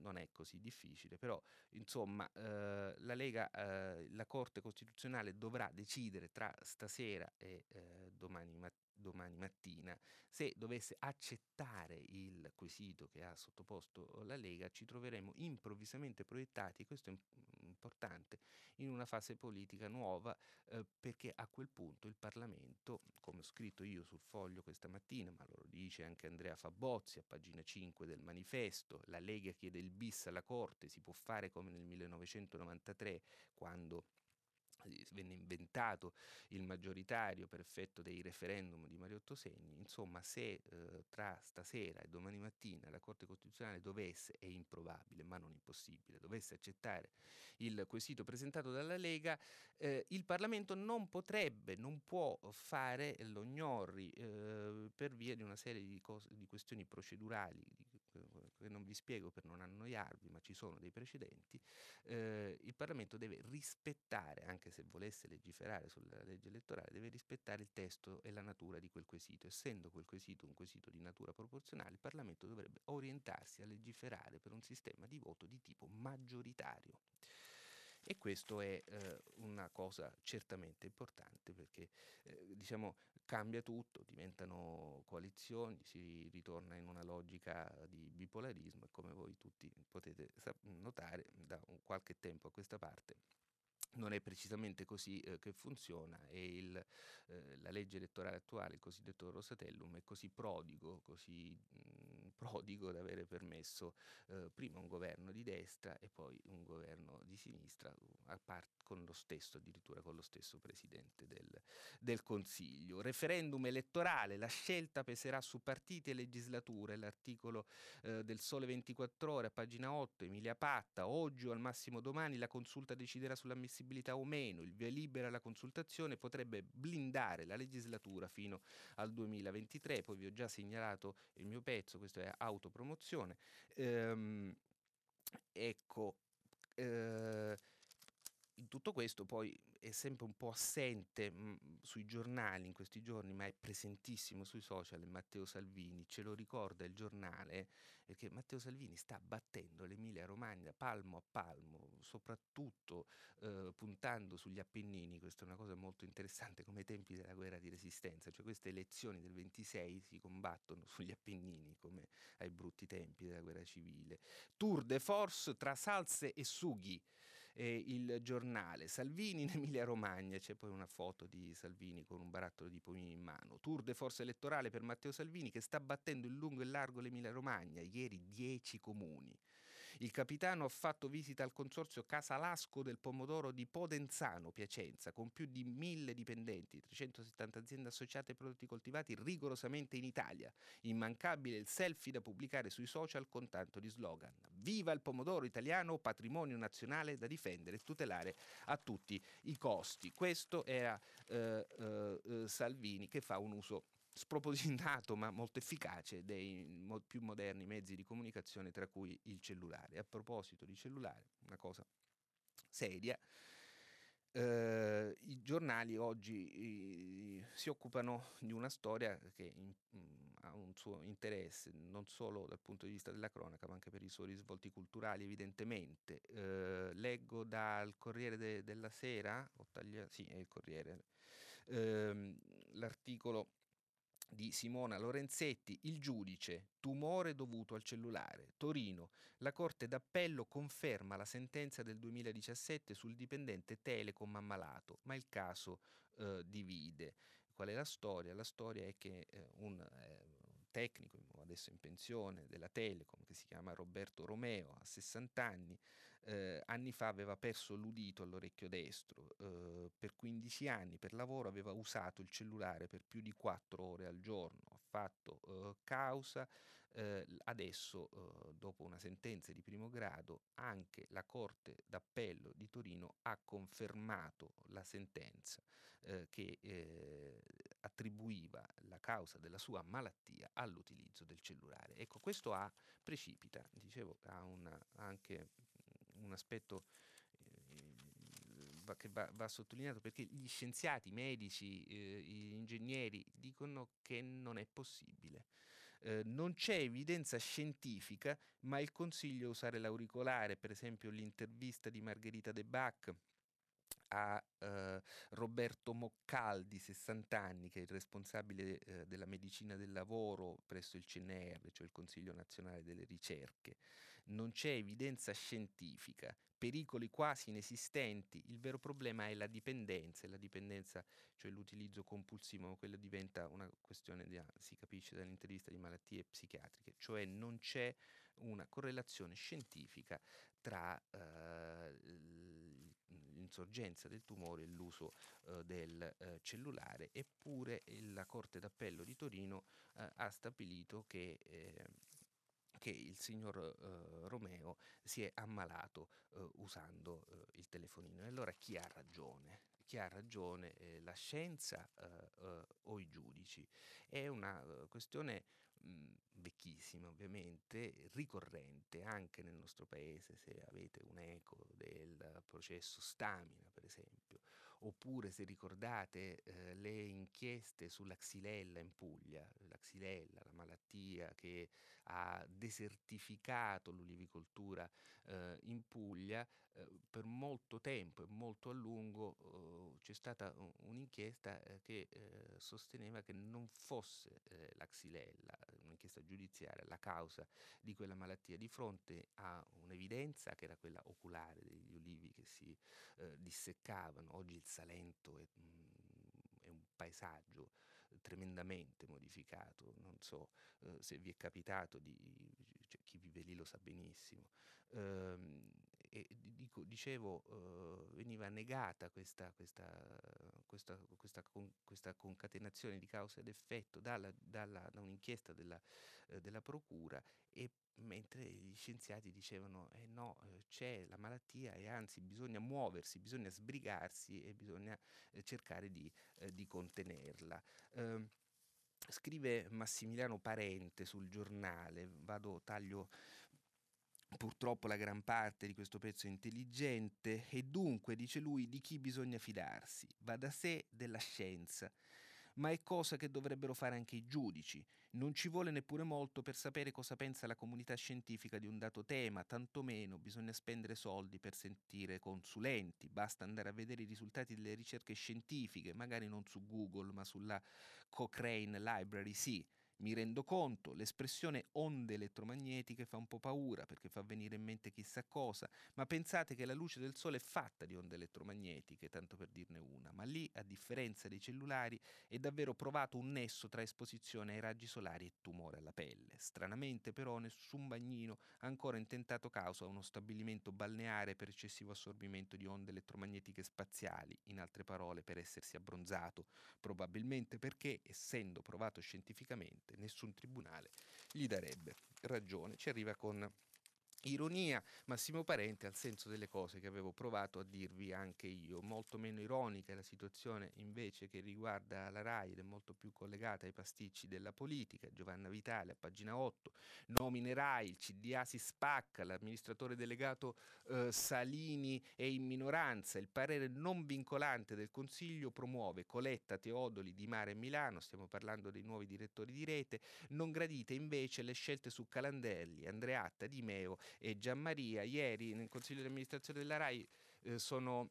non è così difficile, però insomma eh, la Lega, eh, la Corte Costituzionale dovrà decidere tra stasera e domani mattina domani mattina, se dovesse accettare il quesito che ha sottoposto la Lega, ci troveremo improvvisamente proiettati, questo è importante, in una fase politica nuova, eh, perché a quel punto il Parlamento, come ho scritto io sul foglio questa mattina, ma lo dice anche Andrea Fabozzi a pagina 5 del manifesto, la Lega chiede il bis alla Corte, si può fare come nel 1993, quando venne inventato il maggioritario per effetto dei referendum di Mariotto Segni, insomma se eh, tra stasera e domani mattina la Corte Costituzionale dovesse, è improbabile ma non impossibile, dovesse accettare il quesito presentato dalla Lega, eh, il Parlamento non potrebbe, non può fare l'ognorri eh, per via di una serie di, cose, di questioni procedurali, di che non vi spiego per non annoiarvi, ma ci sono dei precedenti, eh, il Parlamento deve rispettare, anche se volesse legiferare sulla legge elettorale, deve rispettare il testo e la natura di quel quesito. Essendo quel quesito un quesito di natura proporzionale, il Parlamento dovrebbe orientarsi a legiferare per un sistema di voto di tipo maggioritario. E questo è eh, una cosa certamente importante perché eh, diciamo, cambia tutto, diventano coalizioni, si ritorna in una logica di bipolarismo e come voi tutti potete notare da qualche tempo a questa parte non è precisamente così eh, che funziona e il, eh, la legge elettorale attuale, il cosiddetto Rosatellum, è così prodigo, così mh, prodigo da avere permesso eh, prima un governo di destra e poi un governo di sinistra, a parte con lo stesso, addirittura con lo stesso Presidente del, del Consiglio. Referendum elettorale, la scelta peserà su partiti e legislature, l'articolo eh, del Sole 24 ore pagina 8, Emilia Patta, oggi o al massimo domani la consulta deciderà sull'ammissibilità o meno, il via libera alla consultazione potrebbe blindare la legislatura fino al 2023, poi vi ho già segnalato il mio pezzo, questo è autopromozione. Ehm, ecco, eh, in tutto questo poi è sempre un po' assente mh, mhmm, sui giornali in questi giorni, ma è presentissimo sui social Matteo Salvini, ce lo ricorda il giornale, che Matteo Salvini sta battendo l'Emilia Romagna palmo a palmo, soprattutto eh, puntando sugli Appennini, questa è una cosa molto interessante come ai tempi della guerra di resistenza, cioè queste elezioni del 26 si combattono sugli Appennini come ai brutti tempi della guerra civile. Tour de force tra salse e sughi eh, il giornale. Salvini in Emilia Romagna, c'è poi una foto di Salvini con un barattolo di pomini in mano. Tour de forza elettorale per Matteo Salvini che sta battendo in lungo e largo l'Emilia Romagna, ieri 10 comuni. Il capitano ha fatto visita al consorzio Casalasco del pomodoro di Podenzano, Piacenza, con più di mille dipendenti, 370 aziende associate ai prodotti coltivati rigorosamente in Italia. Immancabile il selfie da pubblicare sui social con tanto di slogan. Viva il pomodoro italiano, patrimonio nazionale da difendere e tutelare a tutti i costi. Questo era eh, eh, eh Salvini che fa un uso spropositato ma molto efficace dei più moderni mezzi di comunicazione, tra cui il cellulare. A proposito di cellulare, una cosa seria, eh, i giornali oggi eh, si occupano di una storia che in, mh, mm, ha un suo interesse non solo dal punto di vista della cronaca ma anche per i suoi risvolti culturali evidentemente. Eh, leggo dal Corriere de- della Sera, taglia- sì è il Corriere, Ehm, l'articolo di Simona Lorenzetti, il giudice, tumore dovuto al cellulare. Torino, la Corte d'Appello conferma la sentenza del 2017 sul dipendente Telecom ammalato, ma il caso eh, divide. Qual è la storia? La storia è che eh, un eh, tecnico, adesso in pensione, della Telecom, che si chiama Roberto Romeo, a 60 anni, eh, anni fa aveva perso l'udito all'orecchio destro, eh, per 15 anni per lavoro aveva usato il cellulare per più di 4 ore al giorno, ha fatto eh, causa, eh, adesso eh, dopo una sentenza di primo grado anche la Corte d'Appello di Torino ha confermato la sentenza eh, che attribuiva la causa della sua malattia all'utilizzo del cellulare. Ecco, questo ha, precipita, dicevo, ha una, anche un aspetto eh, che va, va, sottolineato perché gli scienziati, i medici, eh, gli ingegneri dicono che non è possibile. Eh, non c'è evidenza scientifica, ma il consiglio è usare l'auricolare, per esempio l'intervista di Margherita De Bach a eh, Roberto Moccaldi, 60 anni, che è il responsabile eh, della medicina del lavoro presso il CNR, cioè il Consiglio Nazionale delle Ricerche. Non c'è evidenza scientifica, pericoli quasi inesistenti, il vero problema è la dipendenza, e la dipendenza, cioè l'utilizzo compulsivo, quella diventa una questione, di, si capisce dall'intervista, di malattie psichiatriche, cioè non c'è una correlazione scientifica tra eh, l'insorgenza del tumore e l'uso eh, del eh, cellulare, eppure la Corte d'Appello di Torino eh, ha stabilito che eh, che il signor eh, Romeo si è ammalato eh, usando eh, il telefonino. E allora chi ha ragione? Chi ha ragione? la scienza o i giudici? È una questione mh, vecchissima ovviamente, ricorrente anche nel nostro paese, se avete un eco del processo Stamina per esempio, oppure se ricordate eh, le inchieste sulla xylella in Puglia, la xylella, la malattia che ha desertificato l'ulivicoltura eh, in Puglia, eh, per molto tempo e molto a lungo eh, c'è stata un'inchiesta eh, che eh, sosteneva che non fosse la xylella, un'inchiesta giudiziaria, la causa di quella malattia, di fronte a un'evidenza che era quella oculare degli ulivi che si disseccavano. Oggi il Salento è, mm, è un paesaggio tremendamente modificato, non so eh, se vi è capitato di, cioè, chi vive lì lo sa benissimo. Ehm, e dico, dicevo, eh, veniva negata questa, questa, questa, questa, con, questa, concatenazione di causa ed effetto dalla, dalla, da un'inchiesta della, eh, della Procura e mentre gli scienziati dicevano eh no, eh, c'è la malattia e anzi bisogna muoversi, bisogna sbrigarsi e bisogna eh, cercare di, eh, di contenerla. Eh, scrive Massimiliano Parente sul giornale, vado, taglio purtroppo la gran parte di questo pezzo è intelligente e dunque, dice lui, di chi bisogna fidarsi? Va da sé della scienza ma è cosa che dovrebbero fare anche i giudici. Non ci vuole neppure molto per sapere cosa pensa la comunità scientifica di un dato tema, tantomeno bisogna spendere soldi per sentire consulenti, basta andare a vedere i risultati delle ricerche scientifiche, magari non su Google, ma sulla Cochrane Library, sì. Mi rendo conto, l'espressione onde elettromagnetiche fa un po' paura perché fa venire in mente chissà cosa, ma pensate che la luce del sole è fatta di onde elettromagnetiche, tanto per dirne una, ma lì, a differenza dei cellulari, è davvero provato un nesso tra esposizione ai raggi solari e tumore alla pelle. Stranamente però nessun bagnino ha ancora intentato causa a uno stabilimento balneare per eccessivo assorbimento di onde elettromagnetiche spaziali, in altre parole per essersi abbronzato, probabilmente perché, essendo provato scientificamente, nessun tribunale gli darebbe ragione. Ci arriva con Ironia, Massimo Parente al senso delle cose che avevo provato a dirvi anche io. Molto meno ironica è la situazione invece che riguarda la RAI ed è molto più collegata ai pasticci della politica. Giovanna Vitale a pagina 8, nomine RAI, il CDA si spacca, l'amministratore delegato eh, Salini è in minoranza, il parere non vincolante del Consiglio promuove Coletta, Teodoli, Di Mare e Milano, stiamo parlando dei nuovi direttori di rete, non gradite invece le scelte su Calandelli, Andreatta, Di Meo e Gianmaria. Ieri nel Consiglio di amministrazione della RAI eh, sono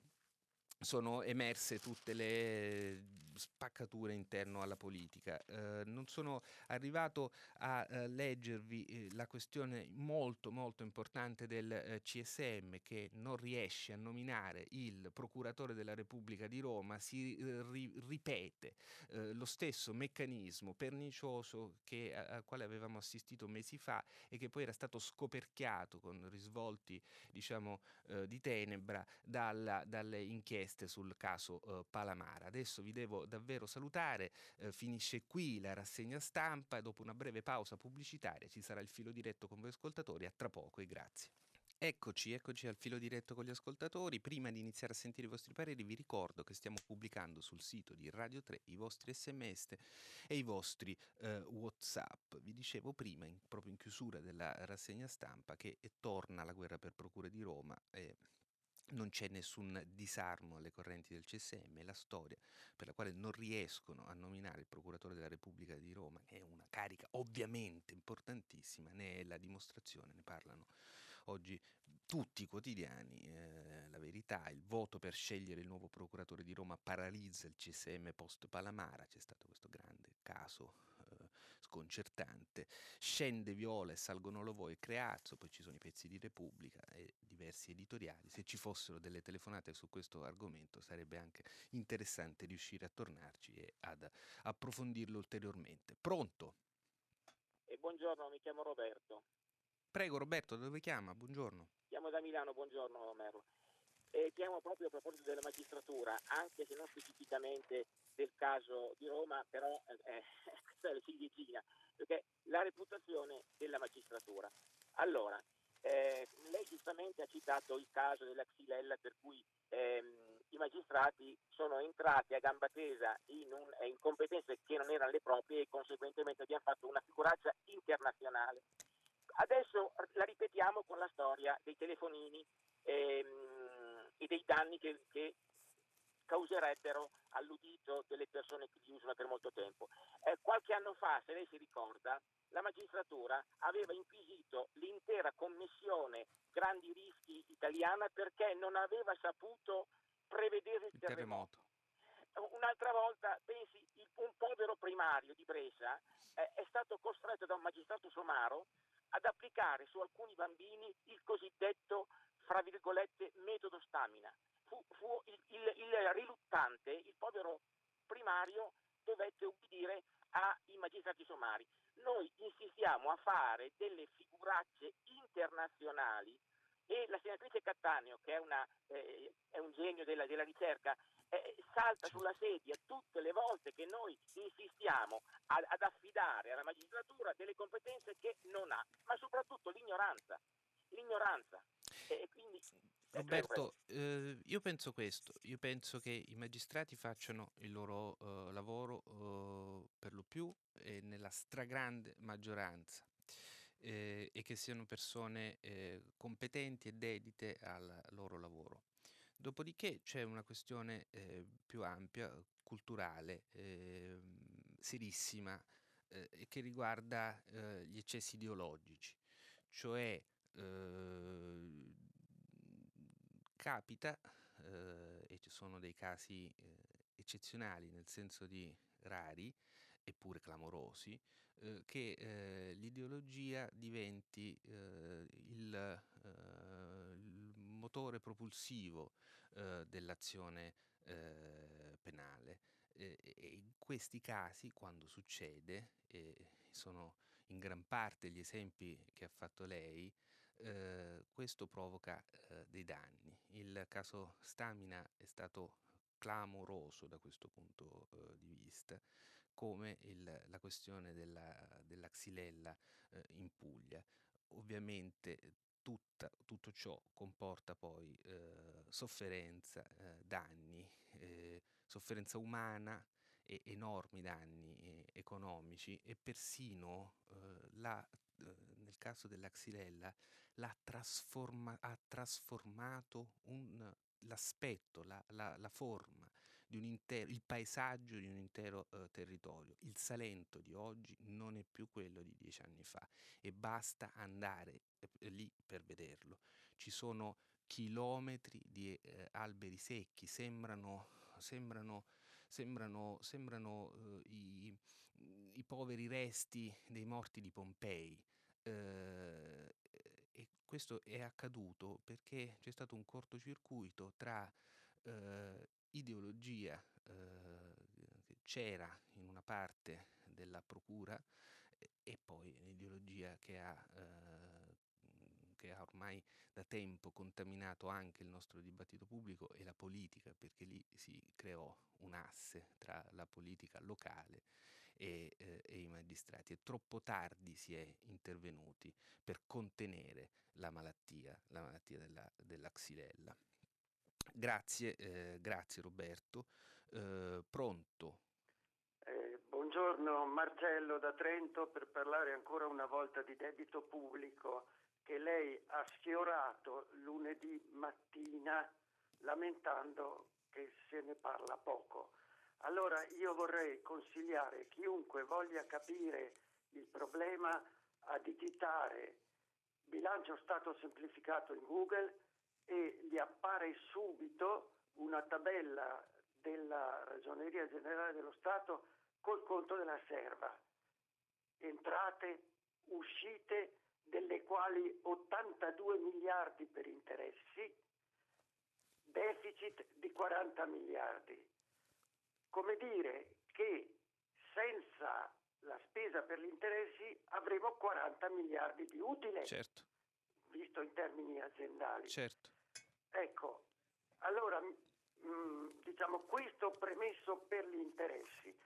sono emerse tutte le spaccature interno alla politica. Eh, non sono arrivato a eh, leggervi eh, la questione molto molto importante del eh, CSM che non riesce a nominare il procuratore della Repubblica di Roma, si eh, ri- ripete eh, lo stesso meccanismo pernicioso che, al quale avevamo assistito mesi fa e che poi era stato scoperchiato con risvolti diciamo di tenebra dalla, dalle inchieste sul caso Palamara. Adesso vi devo davvero salutare, eh, finisce qui la rassegna stampa e dopo una breve pausa pubblicitaria ci sarà il filo diretto con voi ascoltatori, a tra poco e grazie. Eccoci, eccoci al filo diretto con gli ascoltatori. Prima di iniziare a sentire i vostri pareri vi ricordo che stiamo pubblicando sul sito di Radio 3 i vostri sms e i vostri eh, whatsapp. Vi dicevo prima, in, proprio in chiusura della rassegna stampa, che torna la guerra per procure di Roma. Eh, non c'è nessun disarmo alle correnti del CSM, la storia per la quale non riescono a nominare il procuratore della Repubblica di Roma, che è una carica ovviamente importantissima, ne è la dimostrazione, ne parlano oggi tutti i quotidiani, eh, la verità, il voto per scegliere il nuovo procuratore di Roma paralizza il CSM post Palamara, c'è stato questo grande caso sconcertante. Scende Viola e salgono Lovò e Creazzo, poi ci sono i pezzi di Repubblica e diversi editoriali. Se ci fossero delle telefonate su questo argomento sarebbe anche interessante riuscire a tornarci e ad approfondirlo ulteriormente. Pronto? E buongiorno, mi chiamo Roberto. Prego Roberto, da dove chiama? Buongiorno. Chiamo da Milano, buongiorno Merlo. E chiamo proprio a proposito della magistratura, anche se non specificamente del caso di Roma, però eh, [LAUGHS] questa è la ciliegina, perché la reputazione della magistratura. Allora, eh, lei giustamente ha citato il caso della Xylella per cui ehm, i magistrati sono entrati a gamba tesa in, un, in, competenze che non erano le proprie e conseguentemente abbiamo fatto una figuraccia internazionale. Adesso la ripetiamo con la storia dei telefonini ehm, e dei danni che, che causerebbero all'udito delle persone che li usano per molto tempo. Eh, qualche anno fa, se lei si ricorda, la magistratura aveva inquisito l'intera commissione grandi rischi italiana perché non aveva saputo prevedere il, il terremoto. terremoto. Un'altra volta, pensi, un povero primario di Brescia eh, è stato costretto da un magistrato somaro ad applicare su alcuni bambini il cosiddetto, fra virgolette, metodo stamina. Fu, fu il, il, il, riluttante, il povero primario, dovette ubbidire ai magistrati somari. Noi insistiamo a fare delle figuracce internazionali e la senatrice Cattaneo, che è, una, eh, è un genio della, della ricerca, eh, salta sulla sedia tutte le volte che noi insistiamo ad, ad affidare alla magistratura delle competenze che non ha, ma soprattutto l'ignoranza. L'ignoranza. E quindi eh, Roberto, eh, io penso questo, io penso che i magistrati facciano il loro uh, lavoro uh, per lo più e nella stragrande maggioranza eh, e che siano persone eh, competenti e dedite al loro lavoro. Dopodiché c'è una questione eh, più ampia, culturale, ehm, serissima, eh, che riguarda eh, gli eccessi ideologici, cioè eh, capita, eh, e ci sono dei casi eccezionali, nel senso di rari, eppure clamorosi, eh, che eh, l'ideologia diventi eh, il, il, motore propulsivo eh, dell'azione eh, penale. E, in questi casi, quando succede, e sono in gran parte gli esempi che ha fatto lei, eh, questo provoca eh, dei danni. Il caso Stamina è stato clamoroso da questo punto eh, di vista, come il, la questione della, della xylella eh, in Puglia. Ovviamente tutta, tutto ciò comporta poi eh, sofferenza, eh, danni, eh, sofferenza umana e enormi danni eh, economici e persino eh, la, eh, nel caso della xylella trasforma, ha trasformato un, l'aspetto, la, la, la forma intero, il paesaggio di un intero uh, territorio. Il Salento di oggi non è più quello di dieci anni fa e basta andare eh, lì per vederlo. Ci sono chilometri di eh, alberi secchi, sembrano, sembrano sembrano, sembrano eh, i, i, poveri resti dei morti di Pompei. Eh, questo è accaduto perché c'è stato un cortocircuito tra eh, ideologia eh, che c'era in una parte della procura e poi l'ideologia che ha, eh, che ha ormai da tempo contaminato anche il nostro dibattito pubblico e la politica, perché lì si creò un asse tra la politica locale e, eh, e, i magistrati e troppo tardi si è intervenuti per contenere la malattia, la malattia della, della xylella. Grazie, eh, grazie Roberto. Eh, pronto? Eh, buongiorno Marcello da Trento per parlare ancora una volta di debito pubblico che lei ha sfiorato lunedì mattina lamentando che se ne parla poco. Allora io vorrei consigliare chiunque voglia capire il problema a digitare bilancio stato semplificato in Google e gli appare subito una tabella della Ragioneria Generale dello Stato col conto della serva. Entrate, uscite, delle quali 82 miliardi per interessi, deficit di 40 miliardi. Come dire che senza la spesa per gli interessi avremo 40 miliardi di utile, certo. visto in termini aziendali. Certo. Ecco, allora mh, mm, diciamo questo premesso per gli interessi.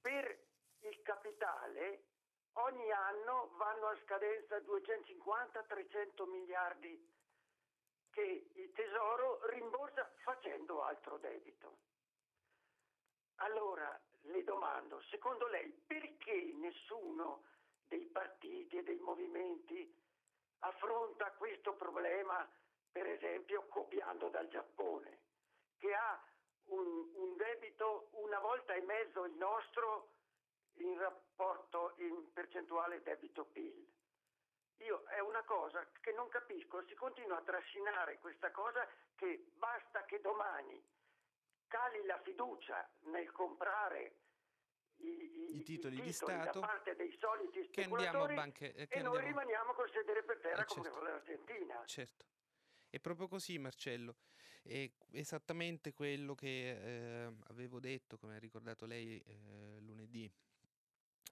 Per il capitale ogni anno vanno a scadenza 250-300 miliardi che il Tesoro rimborsa facendo altro debito. Allora le domando, secondo lei perché nessuno dei partiti e dei movimenti affronta questo problema, per esempio, copiando dal Giappone, che ha un, un debito una volta e mezzo il nostro in rapporto in percentuale debito-PIL. Io è una cosa che non capisco, si continua a trascinare questa cosa che basta che domani cali la fiducia nel comprare i, i, I titoli, i di Stato da parte dei soliti che andiamo a banche, eh, che e noi rimaniamo col sedere per terra eh, come certo. con l'Argentina. Certo. È proprio così, Marcello. È esattamente quello che eh, avevo detto, come ha ricordato lei eh, lunedì,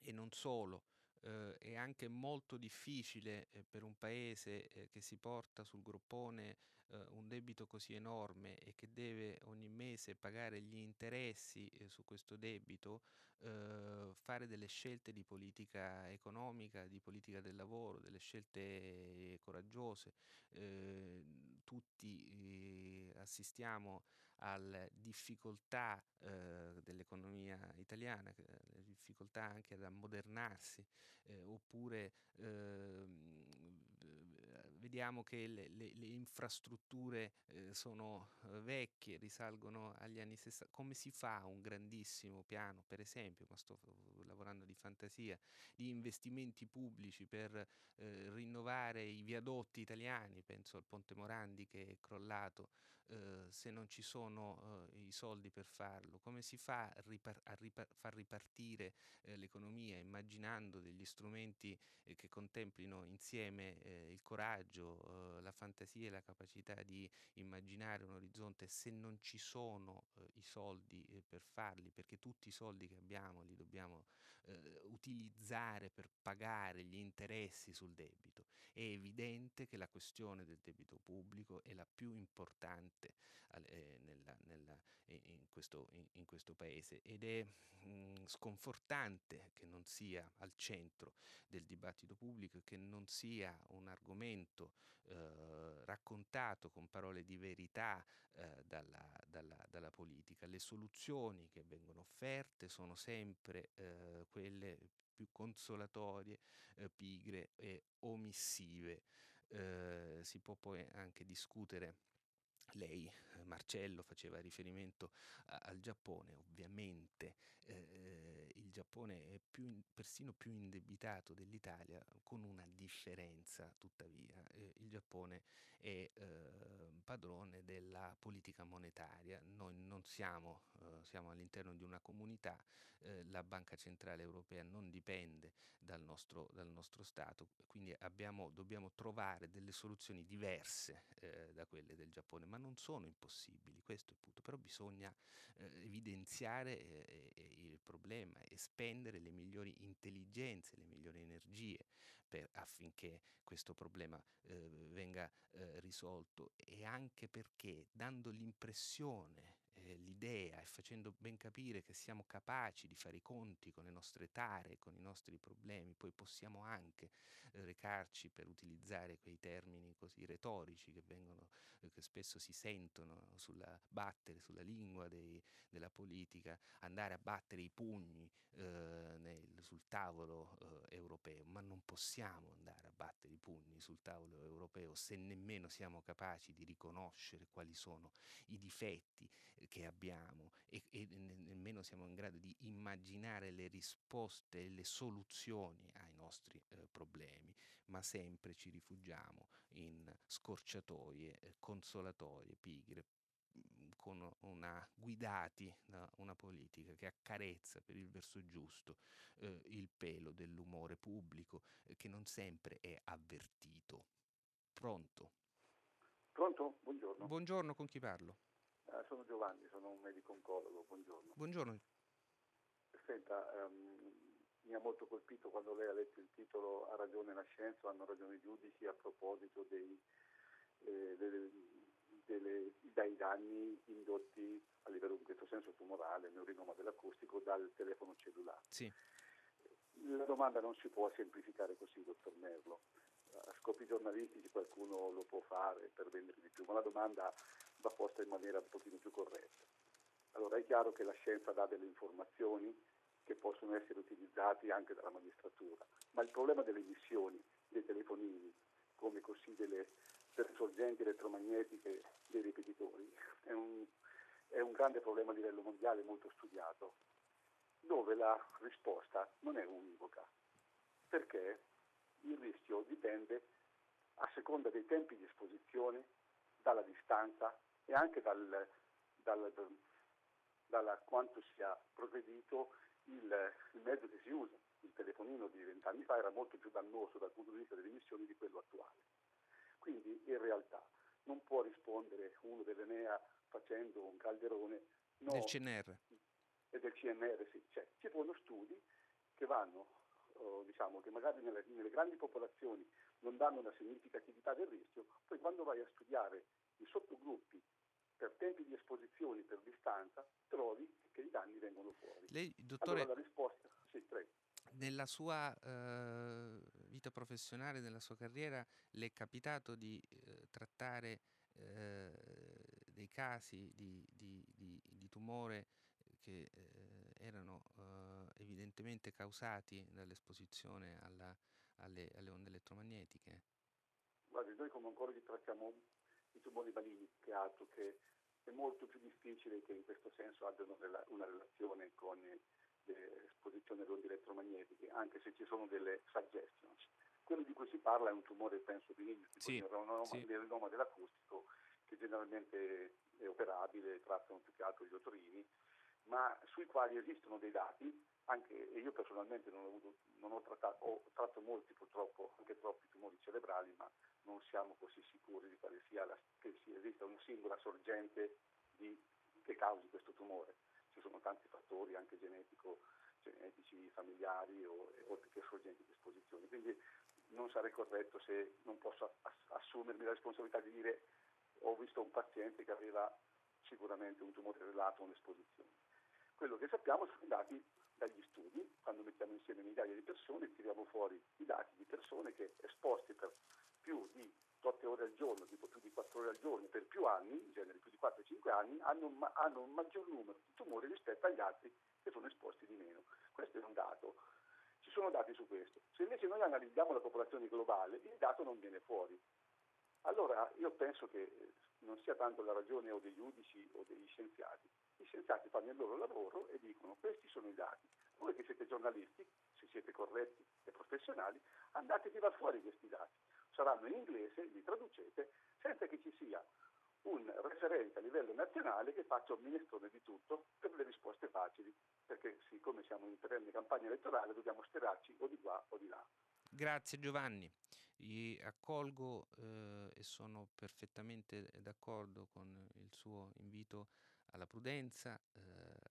e non solo. Eh, è anche molto difficile eh, per un paese eh, che si porta sul groppone eh, un debito così enorme e che deve ogni mese pagare gli interessi eh, su questo debito, eh, fare delle scelte di politica economica, di politica del lavoro, delle scelte coraggiose. tutti assistiamo alle difficoltà eh, dell'economia italiana, alle difficoltà anche ad ammodernarsi, eh, oppure eh, vediamo che le, le, le infrastrutture sono vecchie, risalgono agli anni 60. Come si fa un grandissimo piano, per esempio, ma sto lavorando di fantasia, di investimenti pubblici per rinnovare i viadotti italiani, penso al Ponte Morandi che è crollato, eh, se non ci sono eh, i soldi per farlo? Come si fa a, ripar- a ripar- far ripartire eh, l'economia immaginando degli strumenti che contemplino insieme il coraggio, la fantasia e la capacità di immaginare un orizzonte se non ci sono i soldi per farli? Perché tutti i soldi che abbiamo li dobbiamo utilizzare per pagare gli interessi sul debito. È evidente che la questione del debito pubblico è la più importante eh, nella, nella, in, questo, in, in, questo, paese ed è mh, mm, sconfortante che non sia al centro del dibattito pubblico e che non sia un argomento eh, raccontato con parole di verità eh, dalla, dalla, dalla, politica. Le soluzioni che vengono offerte sono sempre eh, quelle più consolatorie, pigre e omissive. Si può poi anche discutere lei, Marcello, faceva riferimento al Giappone, ovviamente eh, il Giappone è più, persino più indebitato dell'Italia, con una differenza tuttavia. Eh, il Giappone è eh, padrone della politica monetaria, noi non siamo, eh, siamo all'interno di una comunità, eh, la Banca Centrale Europea non dipende dal nostro, dal nostro Stato, quindi abbiamo, dobbiamo trovare delle soluzioni diverse da quelle del Giappone, ma non sono impossibili, questo è il punto, però bisogna eh, evidenziare eh, eh, il problema e spendere le migliori intelligenze, le migliori energie per, affinché questo problema eh, venga eh, risolto. E anche perché dando l'impressione eh, l'idea e facendo ben capire che siamo capaci di fare i conti con le nostre tare, con i nostri problemi, poi possiamo anche eh, recarci per utilizzare quei termini così retorici che, vengono, eh, che spesso si sentono sulla battere sulla lingua dei, della politica, andare a battere i pugni nel, sul tavolo europeo, ma non possiamo andare a battere i pugni sul tavolo europeo se nemmeno siamo capaci di riconoscere quali sono i difetti che abbiamo e, e nemmeno siamo in grado di immaginare le risposte e le soluzioni ai nostri eh, problemi, ma sempre ci rifugiamo in scorciatoie, eh, consolatorie, pigre, mm, con una, guidati da una politica che accarezza per il verso giusto eh, il pelo dell'umore pubblico eh, che non sempre è avvertito. Pronto? Pronto? Buongiorno. Buongiorno, con chi parlo? Eh, sono Giovanni, sono un medico oncologo, buongiorno. Buongiorno. Senta, um, mi ha molto colpito quando lei ha letto il titolo Ha ragione la scienza, hanno ragione i giudici a proposito dei, eh, delle, delle, dai danni indotti a livello in questo senso tumorale, neurinoma dell'acustico, dal telefono cellulare. Sì. La domanda non si può semplificare così, dottor Merlo. A scopi giornalistici qualcuno lo può fare per vendere di più, ma la domanda va posta in maniera un pochino più corretta. Allora è chiaro che la scienza dà delle informazioni che possono essere utilizzate anche dalla magistratura, ma il problema delle emissioni dei telefonini, come così delle, sorgenti elettromagnetiche dei ripetitori, [LAUGHS] è un, è un grande problema a livello mondiale molto studiato, dove la risposta non è univoca, perché il rischio dipende a seconda dei tempi di esposizione, dalla distanza e anche dal, dal, dalla quanto sia progredito il, il, mezzo che si usa. Il telefonino di vent'anni fa era molto più dannoso dal punto di vista delle emissioni di quello attuale. Quindi in realtà non può rispondere uno dell'Enea facendo un calderone no, del CNR. E del CNR sì, c'è. Ci sono studi che vanno, oh, diciamo, che magari nelle, nelle grandi popolazioni non danno una significatività del rischio, poi quando vai a studiare i sottogruppi per tempi di esposizione, per distanza, trovi che i danni vengono fuori. Lei, dottore, allora la risposta, sì, prego. Nella sua eh, vita professionale, nella sua carriera, le è capitato di eh, trattare eh, dei casi di, di, di, di tumore che eh, erano eh, evidentemente causati dall'esposizione alla, alle, alle onde elettromagnetiche? Guardi, noi come oncologi trattiamo i tumori maligni che altro che è molto più difficile che in questo senso abbiano una relazione con l'esposizione alle onde elettromagnetiche, anche se ci sono delle suggestions. Quello di cui si parla è un tumore, penso, benigno, tipo sì, il sì. dell'acustico, che generalmente è operabile, trattano più che altro gli otorini, ma sui quali esistono dei dati, anche io personalmente non ho, avuto, non ho trattato, ho tratto molti purtroppo, anche troppi tumori cerebrali, ma non siamo così sicuri di quale sia la, che esista una singola sorgente di, che causi questo tumore. Ci sono tanti fattori anche genetico, genetici, familiari o, oltre che sorgenti di esposizione. Quindi non sarei corretto se non posso assumermi la responsabilità di dire ho visto un paziente che aveva sicuramente un tumore relato a un'esposizione. Quello che sappiamo sono i dati dagli studi, quando mettiamo insieme migliaia di persone tiriamo fuori i dati di persone che esposti per più di 8 ore al giorno, tipo più di 4 ore al giorno, per più anni, in genere più di 4-5 anni, hanno un, hanno un maggior numero di tumori rispetto agli altri che sono esposti di meno. Questo è un dato. Ci sono dati su questo. Se invece noi analizziamo la popolazione globale, il dato non viene fuori. allora io penso che non sia tanto la ragione o dei giudici o degli scienziati. Gli scienziati fanno il loro lavoro e dicono questi sono i dati. Voi che siete giornalisti, se siete corretti e professionali, andate a tirare fuori questi dati. Saranno in inglese, li traducete, senza che ci sia un referente a livello nazionale che faccia un minestrone di tutto per le risposte facili, perché siccome siamo in perenne campagna elettorale dobbiamo sperarci o di qua o di là. Grazie Giovanni, Io accolgo eh, e sono perfettamente d'accordo con il suo invito alla prudenza, eh,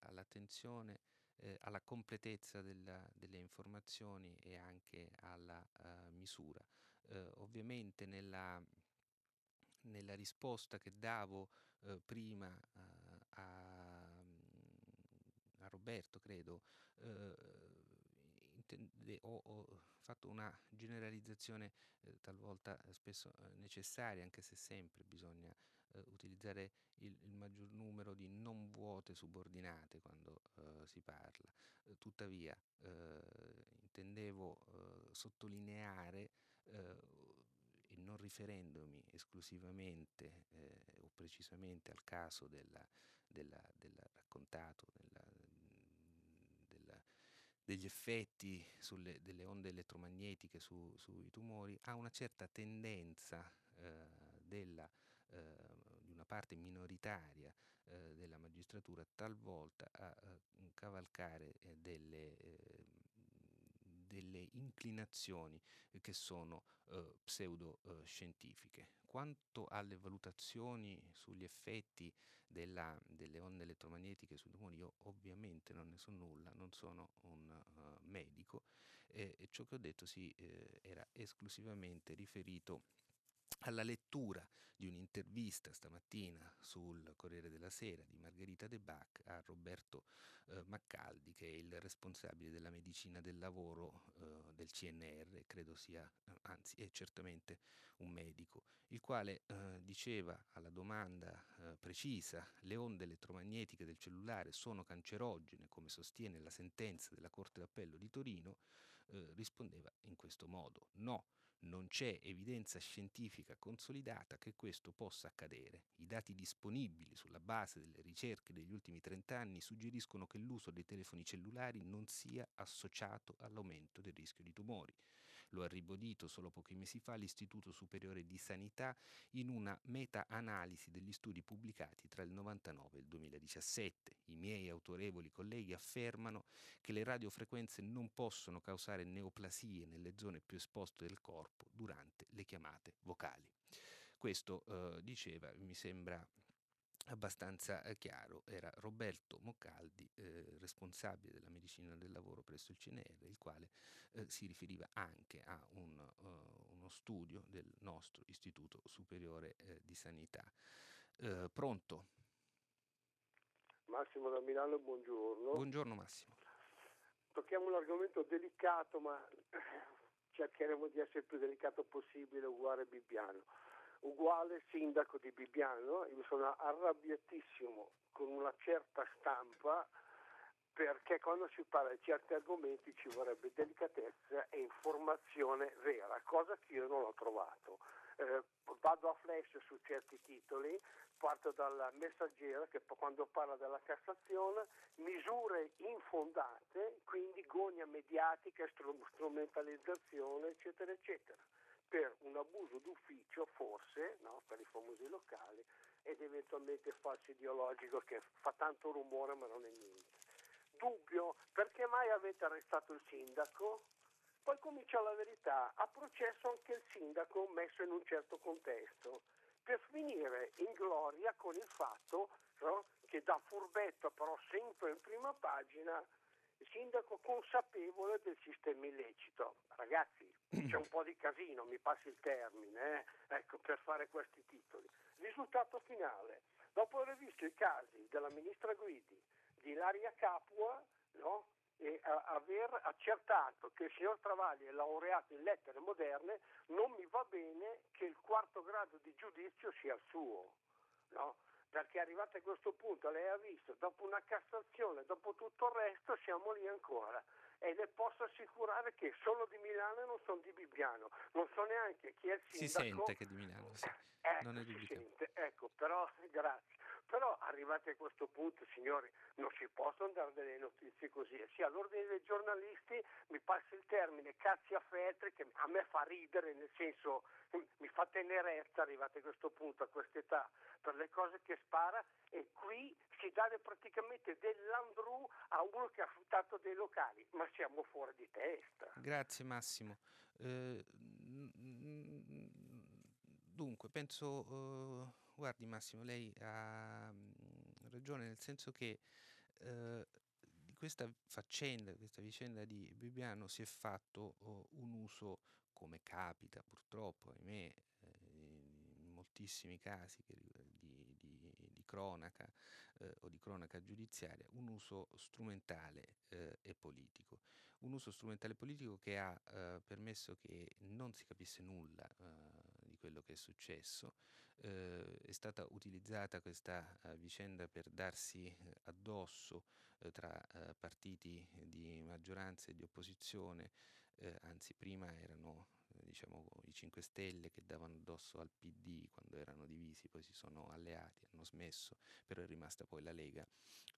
all'attenzione, eh, alla completezza della, delle informazioni e anche alla uh, misura. Eh, ovviamente nella, nella, risposta che davo eh, prima uh, a, a, Roberto, credo, intende, ho, ho, fatto una generalizzazione eh, talvolta eh, spesso eh, necessaria, anche se sempre bisogna eh, utilizzare il, il, maggior numero di non vuote subordinate quando eh, si parla. Eh, tuttavia intendevo sottolineare e non riferendomi esclusivamente o precisamente al caso della, della, del raccontato, della, degli effetti sulle, delle onde elettromagnetiche su, sui tumori ha una certa tendenza eh, della, eh, di una parte minoritaria eh, della magistratura talvolta a, a cavalcare eh, delle eh, delle inclinazioni che sono eh, pseudoscientifiche. Quanto alle valutazioni sugli effetti della, delle onde elettromagnetiche sui tumori, io ovviamente non ne so nulla, non sono un uh, medico eh, e ciò che ho detto sì, eh, era esclusivamente riferito alla lettura di un'intervista stamattina sul Corriere della Sera di Margherita De Bach a Roberto eh, Maccaldi, che è il responsabile della medicina del lavoro eh, del CNR, credo sia, anzi è certamente un medico, il quale eh, diceva alla domanda eh, precisa le onde elettromagnetiche del cellulare sono cancerogene, come sostiene la sentenza della Corte d'Appello di Torino, eh, rispondeva in questo modo, no non c'è evidenza scientifica consolidata che questo possa accadere. I dati disponibili sulla base delle ricerche degli ultimi 30 anni suggeriscono che l'uso dei telefoni cellulari non sia associato all'aumento del rischio di tumori. Lo ha ribadito solo pochi mesi fa l'Istituto Superiore di Sanità in una meta-analisi degli studi pubblicati tra il 99 e il 2017. I miei autorevoli colleghi affermano che le radiofrequenze non possono causare neoplasie nelle zone più esposte del corpo durante le chiamate vocali. Questo eh, diceva, mi sembra abbastanza eh, chiaro, era Roberto Moccaldi, eh, responsabile della medicina del lavoro presso il CNR, il quale eh, si riferiva anche a un, uh, uno studio del nostro Istituto Superiore eh, di Sanità. Eh, pronto? Massimo da Milano, buongiorno. Buongiorno Massimo. Tocchiamo un argomento delicato, ma [CLEARS THROAT] cercheremo di essere il più delicato possibile, uguale Bibbiano uguale sindaco di Bibbiano, io sono arrabbiatissimo con una certa stampa perché quando si parla di certi argomenti ci vorrebbe delicatezza e informazione vera, cosa che io non ho trovato. Eh, vado a flash su certi titoli, parto dal messaggero che quando parla della Cassazione, misure infondate, quindi gogna mediatica, strumentalizzazione, eccetera, eccetera per un abuso d'ufficio forse, no, per i famosi locali, ed eventualmente falso ideologico che fa tanto rumore ma non è niente. Dubbio, perché mai avete arrestato il sindaco? Poi comincia la verità, ha processo anche il sindaco messo in un certo contesto, per finire in gloria con il fatto no, che da furbetto però sempre in prima pagina sindaco consapevole del sistema illecito. Ragazzi, c'è un po' di casino, mi passi il termine, eh? ecco, per fare questi titoli. Risultato finale, dopo aver visto i casi della ministra Guidi, di Ilaria Capua, no? e aver accertato che il signor Travagli è laureato in lettere moderne, non mi va bene che il quarto grado di giudizio sia il suo. No? Perché arrivate a questo punto lei ha visto, dopo una Cassazione, dopo tutto il resto, siamo lì ancora. e le posso assicurare che sono di Milano e non sono di Bibbiano, non so neanche chi è il sindaco. Si sente che è di Milano, sì. Ecco, non è dubitato. sente, ecco, però [LAUGHS] grazie. Però arrivati a questo punto, signori, non si possono dare delle notizie così. E sia all'ordine dei giornalisti, mi passa il termine cazzi a feltri, che a me fa ridere, nel senso mi fa tenerezza arrivati a questo punto, a quest'età, per le cose che spara e qui si dà praticamente dell'andrù a uno che ha affittato dei locali, ma siamo fuori di testa. Grazie Massimo. Eh, dunque, penso, eh, guardi Massimo, lei ha mm, ragione nel senso che eh, di questa faccenda, questa vicenda di Bibbiano si è fatto oh, un uso come capita purtroppo, ahimè, eh, in moltissimi casi di, di, di cronaca eh, o di cronaca giudiziaria, un uso strumentale eh, e politico. Un uso strumentale politico che ha eh, permesso che non si capisse nulla eh, quello che è successo. Eh, è stata utilizzata questa eh, vicenda per darsi addosso tra partiti di maggioranza e di opposizione eh, anzi prima erano eh, diciamo, i 5 Stelle che davano addosso al PD quando erano divisi, poi si sono alleati, hanno smesso, però è rimasta poi la Lega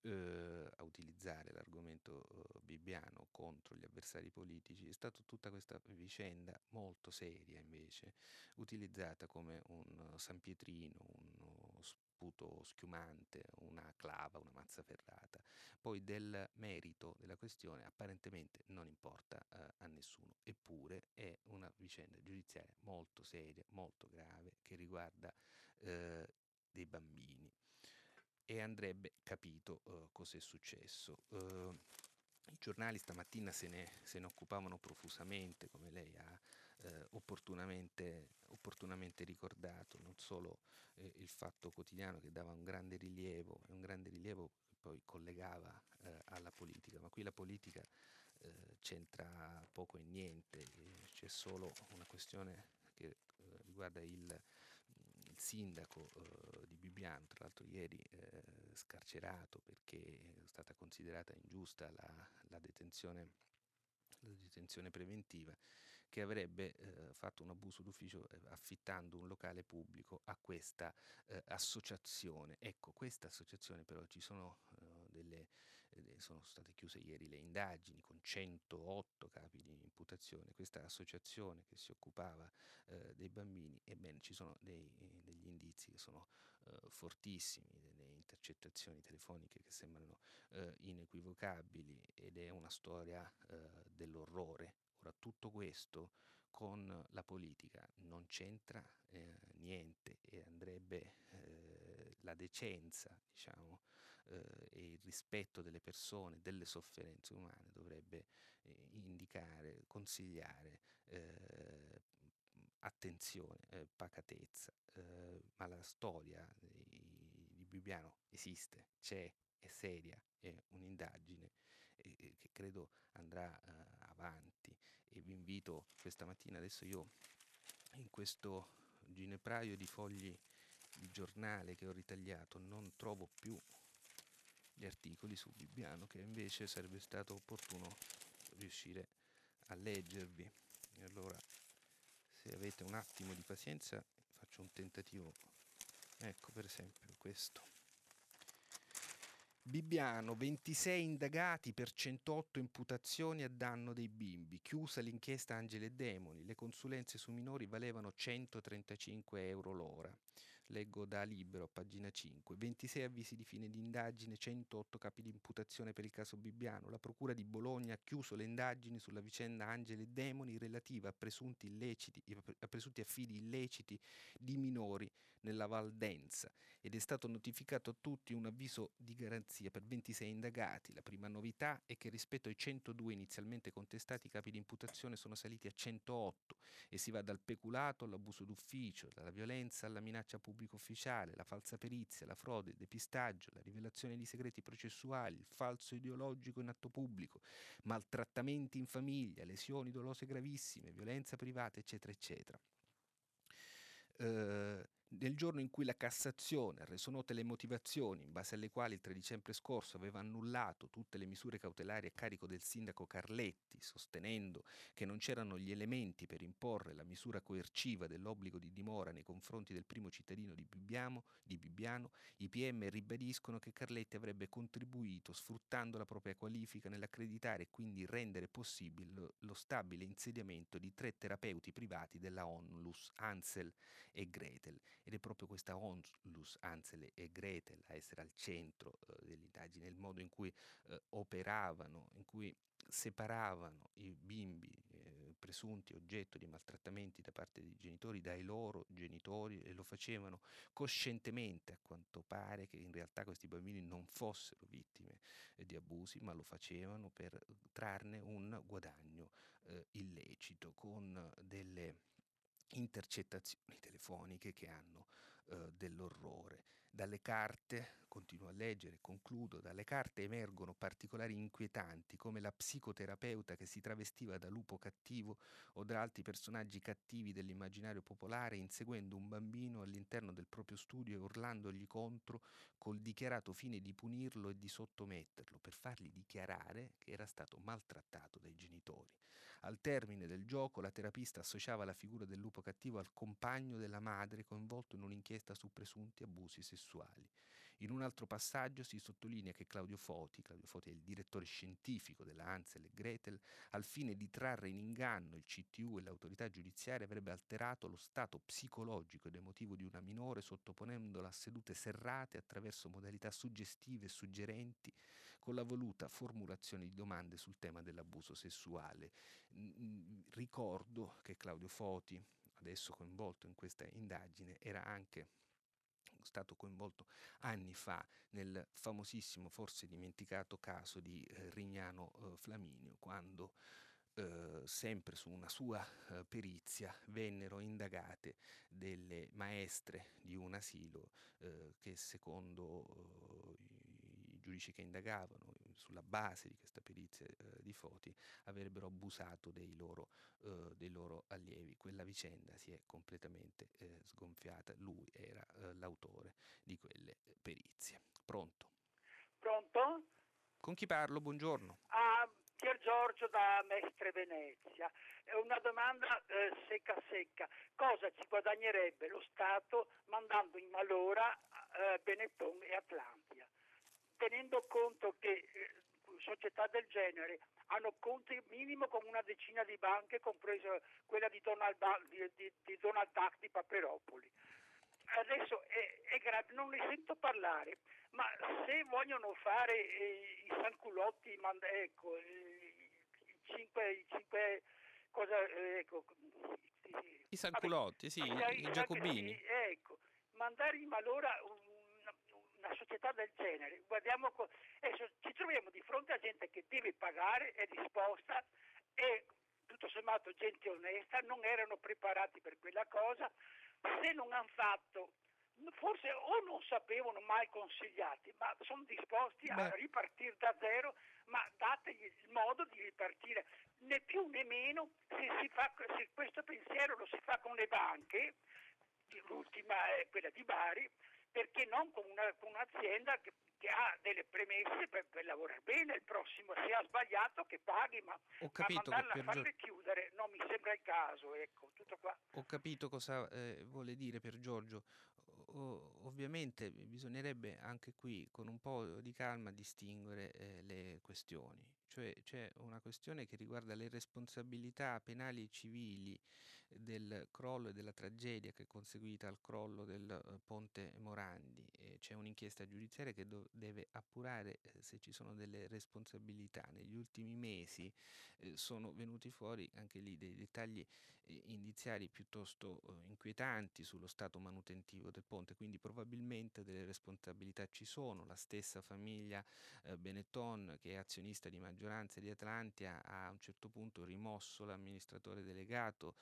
eh, a utilizzare l'argomento eh, bibbiano contro gli avversari politici. È stata tutta questa vicenda molto seria invece, utilizzata come un San Pietrino, uno sputo schiumante, una clava, una mazza ferrata. Poi del merito della questione apparentemente non importa eh, a nessuno, eppure è una vicenda giudiziaria molto seria, molto grave, che riguarda eh, dei bambini e andrebbe capito eh, cosa è successo. Eh, I giornali stamattina se ne, se ne, occupavano profusamente, come lei ha eh, opportunamente, opportunamente, ricordato, non solo eh, il fatto quotidiano che dava un grande rilievo, un grande rilievo che poi collegava eh, alla politica, ma qui la politica eh, c'entra poco e niente, c'è solo una questione che eh, riguarda il, il sindaco eh, di Bibbiano, tra l'altro ieri scarcerato perché è stata considerata ingiusta la, la detenzione la detenzione preventiva che avrebbe eh, fatto un abuso d'ufficio eh, affittando un locale pubblico a questa eh, associazione. Ecco, questa associazione però ci sono eh, delle sono state chiuse ieri le indagini con 108 capi di imputazione. Questa associazione che si occupava eh, dei bambini, ebbene ci sono dei, degli indizi che sono eh, fortissimi, delle intercettazioni telefoniche che sembrano eh, inequivocabili ed è una storia dell'orrore Ora, tutto questo con la politica non c'entra eh, niente e andrebbe eh, la decenza, diciamo, eh, e il rispetto delle persone, delle sofferenze umane dovrebbe eh, indicare, consigliare eh, attenzione, eh, pacatezza, ma la storia di, di Bibbiano esiste, c'è, è seria, è un'indagine che credo andrà avanti. E vi invito questa mattina, adesso io in questo ginepraio di fogli di giornale che ho ritagliato non trovo più gli articoli su Bibbiano che invece sarebbe stato opportuno riuscire a leggervi. E allora se avete un attimo di pazienza faccio un tentativo. Ecco per esempio questo Bibbiano, 26 indagati per 108 imputazioni a danno dei bimbi. Chiusa l'inchiesta Angeli e Demoni. Le consulenze su minori valevano 135 euro l'ora. Leggo da Libero, pagina 5. 26 avvisi di fine di indagine, 108 capi di imputazione per il caso Bibbiano. La Procura di Bologna ha chiuso le indagini sulla vicenda Angeli e Demoni relativa a presunti, illeciti, a presunti affidi illeciti di minori nella Valdenza ed è stato notificato a tutti un avviso di garanzia per 26 indagati. La prima novità è che rispetto ai 102 inizialmente contestati i capi di imputazione sono saliti a 108 e si va dal peculato all'abuso d'ufficio, dalla violenza alla minaccia pubblico ufficiale, la falsa perizia, la frode, il depistaggio, la rivelazione di segreti processuali, il falso ideologico in atto pubblico, maltrattamenti in famiglia, lesioni dolose gravissime, violenza privata, eccetera, eccetera. Eh, nel giorno in cui la Cassazione ha reso note le motivazioni in base alle quali il 3 dicembre scorso aveva annullato tutte le misure cautelari a carico del sindaco Carletti, sostenendo che non c'erano gli elementi per imporre la misura coerciva dell'obbligo di dimora nei confronti del primo cittadino di Bibbiano, di Bibbiano i PM ribadiscono che Carletti avrebbe contribuito sfruttando la propria qualifica nell'accreditare e quindi rendere possibile lo stabile insediamento di tre terapeuti privati della ONLUS, Ansel e Gretel ed è proprio questa onlus, Ansel e Gretel, a essere al centro eh, dell'indagine, il modo in cui eh, operavano, in cui separavano i bimbi eh, presunti oggetto di maltrattamenti da parte dei genitori dai loro genitori e lo facevano coscientemente a quanto pare che in realtà questi bambini non fossero vittime eh, di abusi ma lo facevano per trarne un guadagno eh, illecito con delle intercettazioni telefoniche che hanno eh, dell'orrore. Dalle carte, continuo a leggere, concludo, dalle carte emergono particolari inquietanti come la psicoterapeuta che si travestiva da lupo cattivo o da altri personaggi cattivi dell'immaginario popolare inseguendo un bambino all'interno del proprio studio e urlandogli contro col dichiarato fine di punirlo e di sottometterlo per fargli dichiarare che era stato maltrattato dai genitori. Al termine del gioco la terapista associava la figura del lupo cattivo al compagno della madre coinvolto in un'inchiesta su presunti abusi sessuali. In un altro passaggio si sottolinea che Claudio Foti, Claudio Foti è il direttore scientifico della Ansel e Gretel, al fine di trarre in inganno il CTU e l'autorità giudiziaria avrebbe alterato lo stato psicologico ed emotivo di una minore sottoponendola a sedute serrate attraverso modalità suggestive e suggerenti con la voluta formulazione di domande sul tema dell'abuso sessuale. Ricordo che Claudio Foti, adesso coinvolto in questa indagine, era anche stato coinvolto anni fa nel famosissimo, forse dimenticato caso di eh, Rignano eh, Flaminio, quando eh, sempre su una sua eh, perizia vennero indagate delle maestre di un asilo eh, che secondo eh, giudici che indagavano sulla base di questa perizia eh, di Foti avrebbero abusato dei loro, eh, dei loro, allievi. Quella vicenda si è completamente eh, sgonfiata, lui era l'autore di quelle perizie. Pronto? Pronto? Con chi parlo? Buongiorno. Ah, Pier Giorgio da Mestre Venezia. È una domanda eh, secca secca. Cosa ci guadagnerebbe lo Stato mandando in malora eh, Benetton e Atlantia? Tenendo conto che eh, società del genere hanno conti minimo con una decina di banche, compresa quella di Donald, di, di, di Donald Duck di Paperopoli. Adesso è, è grave, non ne sento parlare, ma se vogliono fare eh, i sanculotti, manda, ecco, eh, i, cinque, i cinque cosa, eh, ecco, i, I sanculotti, vabbè, sì, i, i giacobini. Ecco, mandare in malora un una società del genere, guardiamo, adesso ci troviamo di fronte a gente che deve pagare, è disposta e tutto sommato gente onesta, non erano preparati per quella cosa, se non hanno fatto, forse o non sapevano mai consigliati, ma sono disposti Beh. a ripartire da zero, ma dategli il modo di ripartire, né più né meno, se, fa, se questo pensiero lo si fa con le banche, l'ultima è quella di Bari, perché non con, una, con un'azienda che, che, ha delle premesse per, per, lavorare bene, il prossimo se ha sbagliato che paghi, ma, Ho capito ma mandarla a farle chiudere non mi sembra il caso, ecco, tutto qua. Ho capito cosa eh, vuole dire per Giorgio. O, ovviamente bisognerebbe anche qui con un po' di calma distinguere eh, le questioni, cioè c'è una questione che riguarda le responsabilità penali e civili del crollo e della tragedia che è conseguita al crollo del uh, ponte Morandi. E c'è un'inchiesta giudiziaria che do- deve appurare eh, se ci sono delle responsabilità. Negli ultimi mesi eh, sono venuti fuori anche lì dei dettagli eh, indiziari piuttosto eh, inquietanti sullo stato manutentivo del ponte, quindi probabilmente delle responsabilità ci sono. La stessa famiglia eh, Benetton, che è azionista di maggioranza di Atlantia, ha a un certo punto rimosso l'amministratore delegato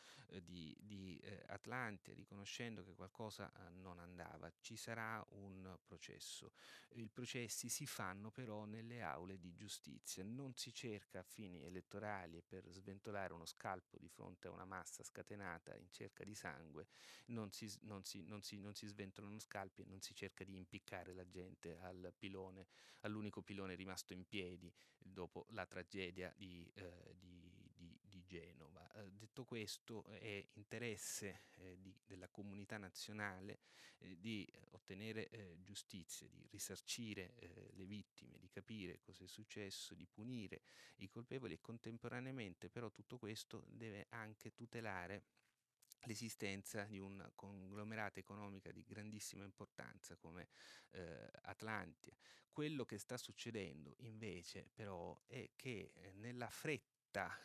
di, di eh, Atlantia, riconoscendo che qualcosa non andava. Ci sarà un processo. I processi si fanno però nelle aule di giustizia, non si cerca a fini elettorali per sventolare uno scalpo di fronte a una massa massa scatenata in cerca di sangue, non si, non si, non si, non si sventolano scalpi e non si cerca di impiccare la gente al pilone, all'unico pilone rimasto in piedi dopo la tragedia di, eh, di, di, di Genova. Eh, detto questo, è interesse eh, della comunità nazionale eh, di ottenere eh, giustizia, di risarcire eh, le vittime, di capire cosa è successo, di punire i colpevoli e contemporaneamente però tutto questo deve anche tutelare l'esistenza di un conglomerato economico di grandissima importanza come eh, Atlantia. Quello che sta succedendo invece però è che eh, nella fretta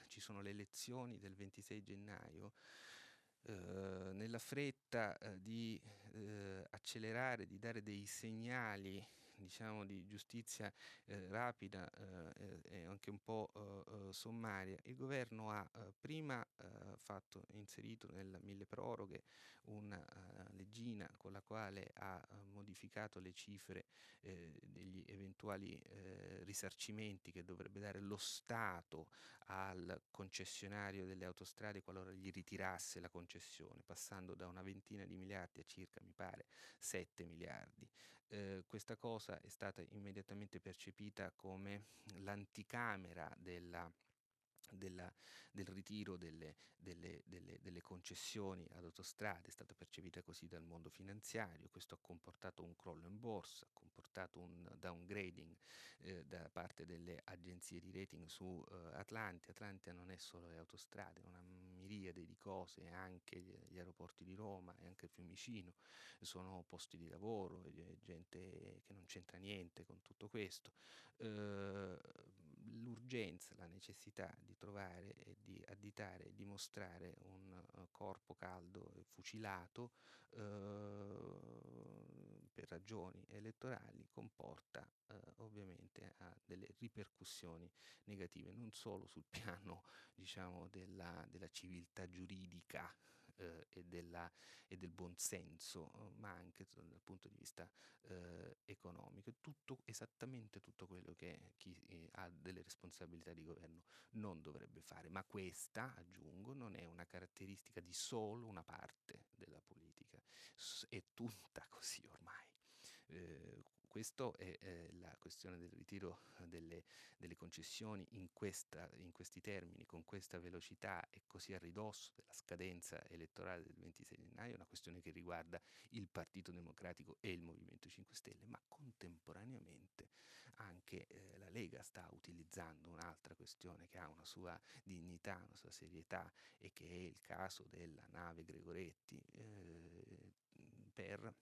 ci sono le elezioni del 26 gennaio, eh, nella fretta eh, di eh, accelerare, di dare dei segnali diciamo, di giustizia eh, rapida eh, e anche un po' eh, sommaria, il governo ha prima fatto, inserito nel mille proroghe una leggina con la quale ha modificato le cifre degli eventuali risarcimenti che dovrebbe dare lo Stato al concessionario delle autostrade qualora gli ritirasse la concessione, passando da una ventina di miliardi a circa, mi pare, 7 miliardi. Eh, questa cosa è stata immediatamente percepita come l'anticamera della della, del ritiro delle, delle, delle, delle, concessioni ad autostrade è stata percepita così dal mondo finanziario, questo ha comportato un crollo in borsa, ha comportato un downgrading eh, da parte delle agenzie di rating su eh, Atlantia. Atlantia non è solo le autostrade, una miriade di cose, anche gli, gli aeroporti di Roma e anche il Fiumicino, sono posti di lavoro, gente che non c'entra niente con tutto questo. Eh, l'urgenza, la necessità di trovare e di additare e dimostrare un uh, corpo caldo e fucilato uh, per ragioni elettorali comporta uh, ovviamente delle ripercussioni negative non solo sul piano diciamo, della, della civiltà giuridica eh, e, della, e, del buonsenso, eh, ma anche dal punto di vista eh, economico. Tutto, esattamente tutto quello che chi eh, ha delle responsabilità di governo non dovrebbe fare. Ma questa, aggiungo, non è una caratteristica di solo una parte della politica, è tutta [LAUGHS] così ormai. Eh, questa è eh, la questione del ritiro delle, delle concessioni in, questa, in, questi termini, con questa velocità e così a ridosso della scadenza elettorale del 26 gennaio, è una questione che riguarda il Partito Democratico e il Movimento 5 Stelle, ma contemporaneamente anche eh, la Lega sta utilizzando un'altra questione che ha una sua dignità, una sua serietà e che è il caso della nave Gregoretti eh, per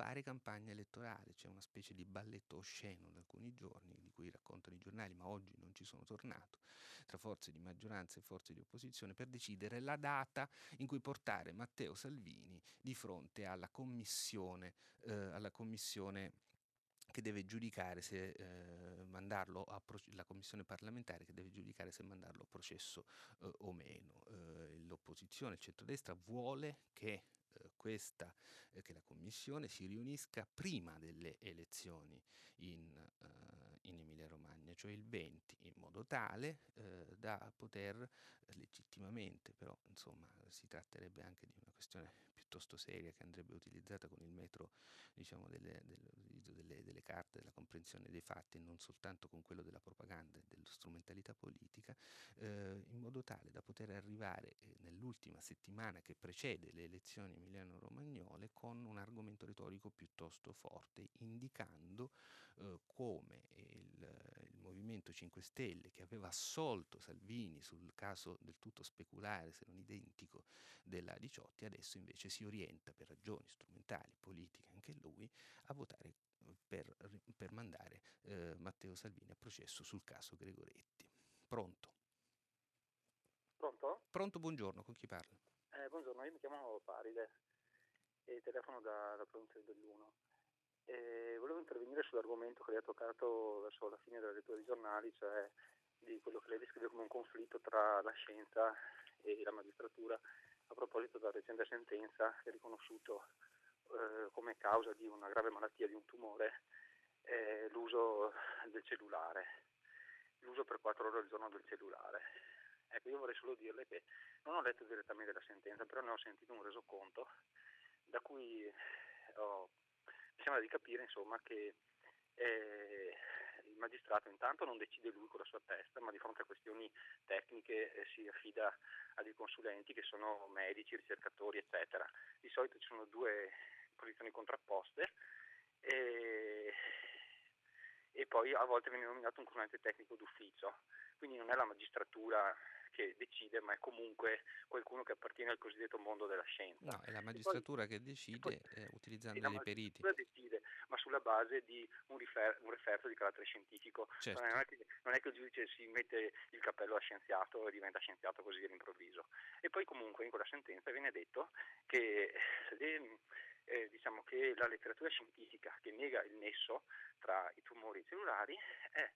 fare campagna elettorale, c'è una specie di balletto osceno da alcuni giorni, di cui raccontano i giornali, ma oggi non ci sono tornato, tra forze di maggioranza e forze di opposizione per decidere la data in cui portare Matteo Salvini di fronte alla commissione, eh, alla commissione che deve giudicare se eh, mandarlo a processo, la commissione parlamentare che deve giudicare se mandarlo a processo eh, o meno. Eh, l'opposizione, il centrodestra vuole che questa, eh, che la Commissione si riunisca prima delle elezioni in, eh, in Emilia Romagna, cioè il 20, in modo tale eh, da poter legittimamente, però insomma si tratterebbe anche di una questione piuttosto seria che andrebbe utilizzata con il metro diciamo, delle, dell'utilizzo delle, delle, carte, della comprensione dei fatti e non soltanto con quello della propaganda e della strumentalità politica, eh, in modo tale da poter arrivare eh, nell'ultima settimana che precede le elezioni emiliano-romagnole con un argomento retorico piuttosto forte, indicando eh, come il, il Movimento 5 Stelle, che aveva assolto Salvini sul caso del tutto speculare, se non identico, della Diciotti, adesso invece si orienta per ragioni strumentali, politiche, anche lui, a votare per, per mandare eh, Matteo Salvini a processo sul caso Gregoretti. Pronto? Pronto? Pronto, buongiorno, con chi parla? Eh, buongiorno, io mi chiamo Paride e telefono da, da provincia del Belluno. E volevo intervenire sull'argomento che lei ha toccato verso la fine della lettura dei giornali, cioè di quello che lei descrive come un conflitto tra la scienza e la magistratura a proposito della recente sentenza che ha riconosciuto eh, come causa di una grave malattia, di un tumore, eh, l'uso del cellulare, l'uso per quattro ore al giorno del cellulare. Ecco, io vorrei solo dirle che non ho letto direttamente la sentenza, però ne ho sentito un resoconto da cui mi sembra di capire insomma, che eh, il magistrato intanto non decide lui con la sua testa, ma di fronte a questioni tecniche eh, si affida a dei consulenti che sono medici, ricercatori, eccetera. Di solito ci sono due posizioni contrapposte e, e poi a volte viene nominato un consulente tecnico d'ufficio, quindi non è la magistratura che decide, ma è comunque qualcuno che appartiene al cosiddetto mondo della scienza. No, è la magistratura poi, che decide poi, eh, utilizzando dei periti. La decide, ma sulla base di un, rifer- un referto di carattere scientifico. Certo. Non, è che, non, è che, il giudice si mette il cappello da scienziato e diventa scienziato così all'improvviso. E poi comunque in quella sentenza viene detto che le, eh, diciamo che la letteratura scientifica che nega il nesso tra i tumori cellulari è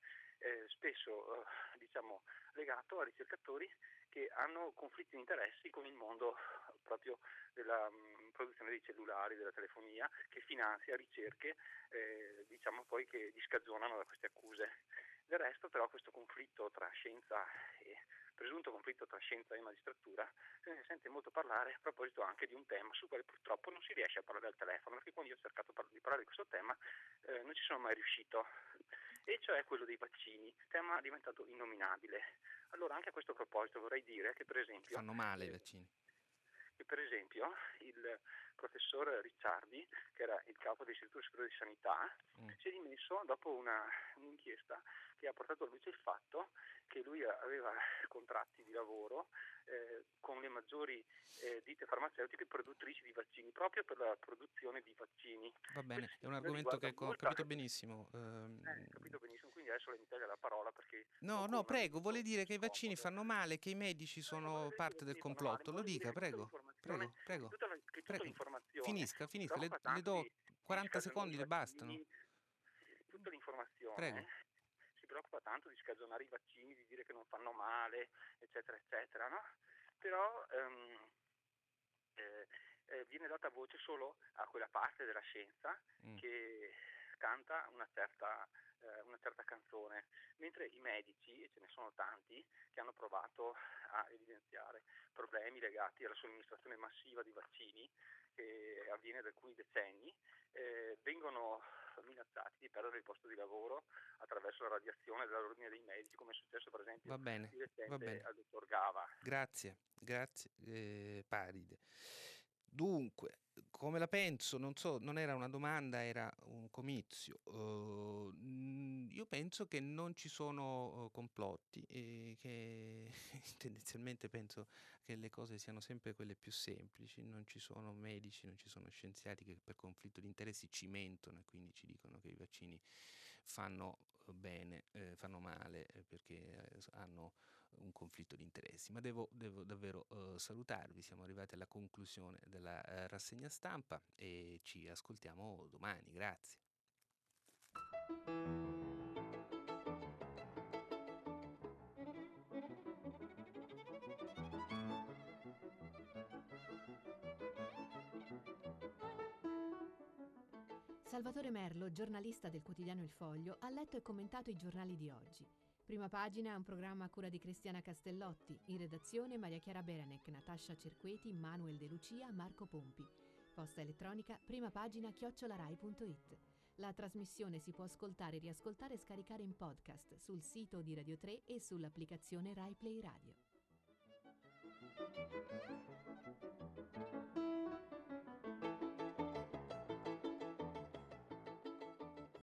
eh, spesso eh, diciamo, legato a ricercatori che hanno conflitti di interessi con il mondo proprio della mh, mm, produzione dei cellulari, della telefonia, che finanzia ricerche eh, diciamo poi che gli scagionano da queste accuse. Del resto però questo conflitto tra scienza e presunto conflitto tra scienza e magistratura se ne sente molto parlare a proposito anche di un tema sul quale purtroppo non si riesce a parlare al telefono, perché quando io ho cercato di parlare di questo tema eh, non ci sono mai riuscito e cioè quello dei vaccini, tema diventato innominabile. Allora anche a questo proposito vorrei dire che per esempio... Fanno male i vaccini. Che per esempio il professor Ricciardi, che era il capo dell'Istituto Superiore di Sanità, mm. si è dimesso dopo una, un'inchiesta che ha portato a luce il fatto che lui aveva [LAUGHS] contratti di lavoro eh, con le maggiori eh, ditte farmaceutiche produttrici di vaccini, proprio per la produzione di vaccini. Va bene, è un argomento che ho capito benissimo. Ehm... Eh, capito benissimo, quindi adesso le mi taglia la parola perché... No, no, prego, vuole dire che i vaccini fanno male, che i medici sono parte del complotto, lo dica, prego, prego, prego. Prego. Finisca, finisca, le, le do 40 secondi, le bastano. Tutta l'informazione Prego preoccupa tanto di scagionare i vaccini, di dire che non fanno male, eccetera, eccetera, no? Però ehm, eh, eh, viene data voce solo a quella parte della scienza mm. che canta una certa, eh, una certa, canzone, mentre i medici, e ce ne sono tanti, che hanno provato a evidenziare problemi legati alla somministrazione massiva di vaccini, che avviene da alcuni decenni, eh, vengono minacciati di perdere il posto di lavoro attraverso la radiazione dell'ordine dei medici, come è successo per esempio va bene, va bene. al dottor Gava. Grazie, grazie eh, Paride. Dunque, come la penso? Non so, non era una domanda, era un comizio. Uh, io penso che non ci sono uh, complotti e che [LAUGHS] tendenzialmente penso che le cose siano sempre quelle più semplici. Non ci sono medici, non ci sono scienziati che per conflitto di interessi ci mentono e quindi ci dicono che i vaccini fanno eh, bene, eh, fanno male eh, perché hanno un conflitto di interessi. Ma devo, devo davvero uh, salutarvi, siamo arrivati alla conclusione della uh, rassegna stampa e ci ascoltiamo domani. Grazie. Salvatore Merlo, giornalista del quotidiano Il Foglio, ha letto e commentato i giornali di oggi. Prima pagina è un programma a cura di Cristiana Castellotti, in redazione Maria Chiara Beranec, Natascia Cerqueti, Manuel De Lucia, Marco Pompi. Posta elettronica prima pagina chiocciolarai.it. La trasmissione si può ascoltare, riascoltare e scaricare in podcast sul sito di Radio 3 e sull'applicazione Rai Play Radio.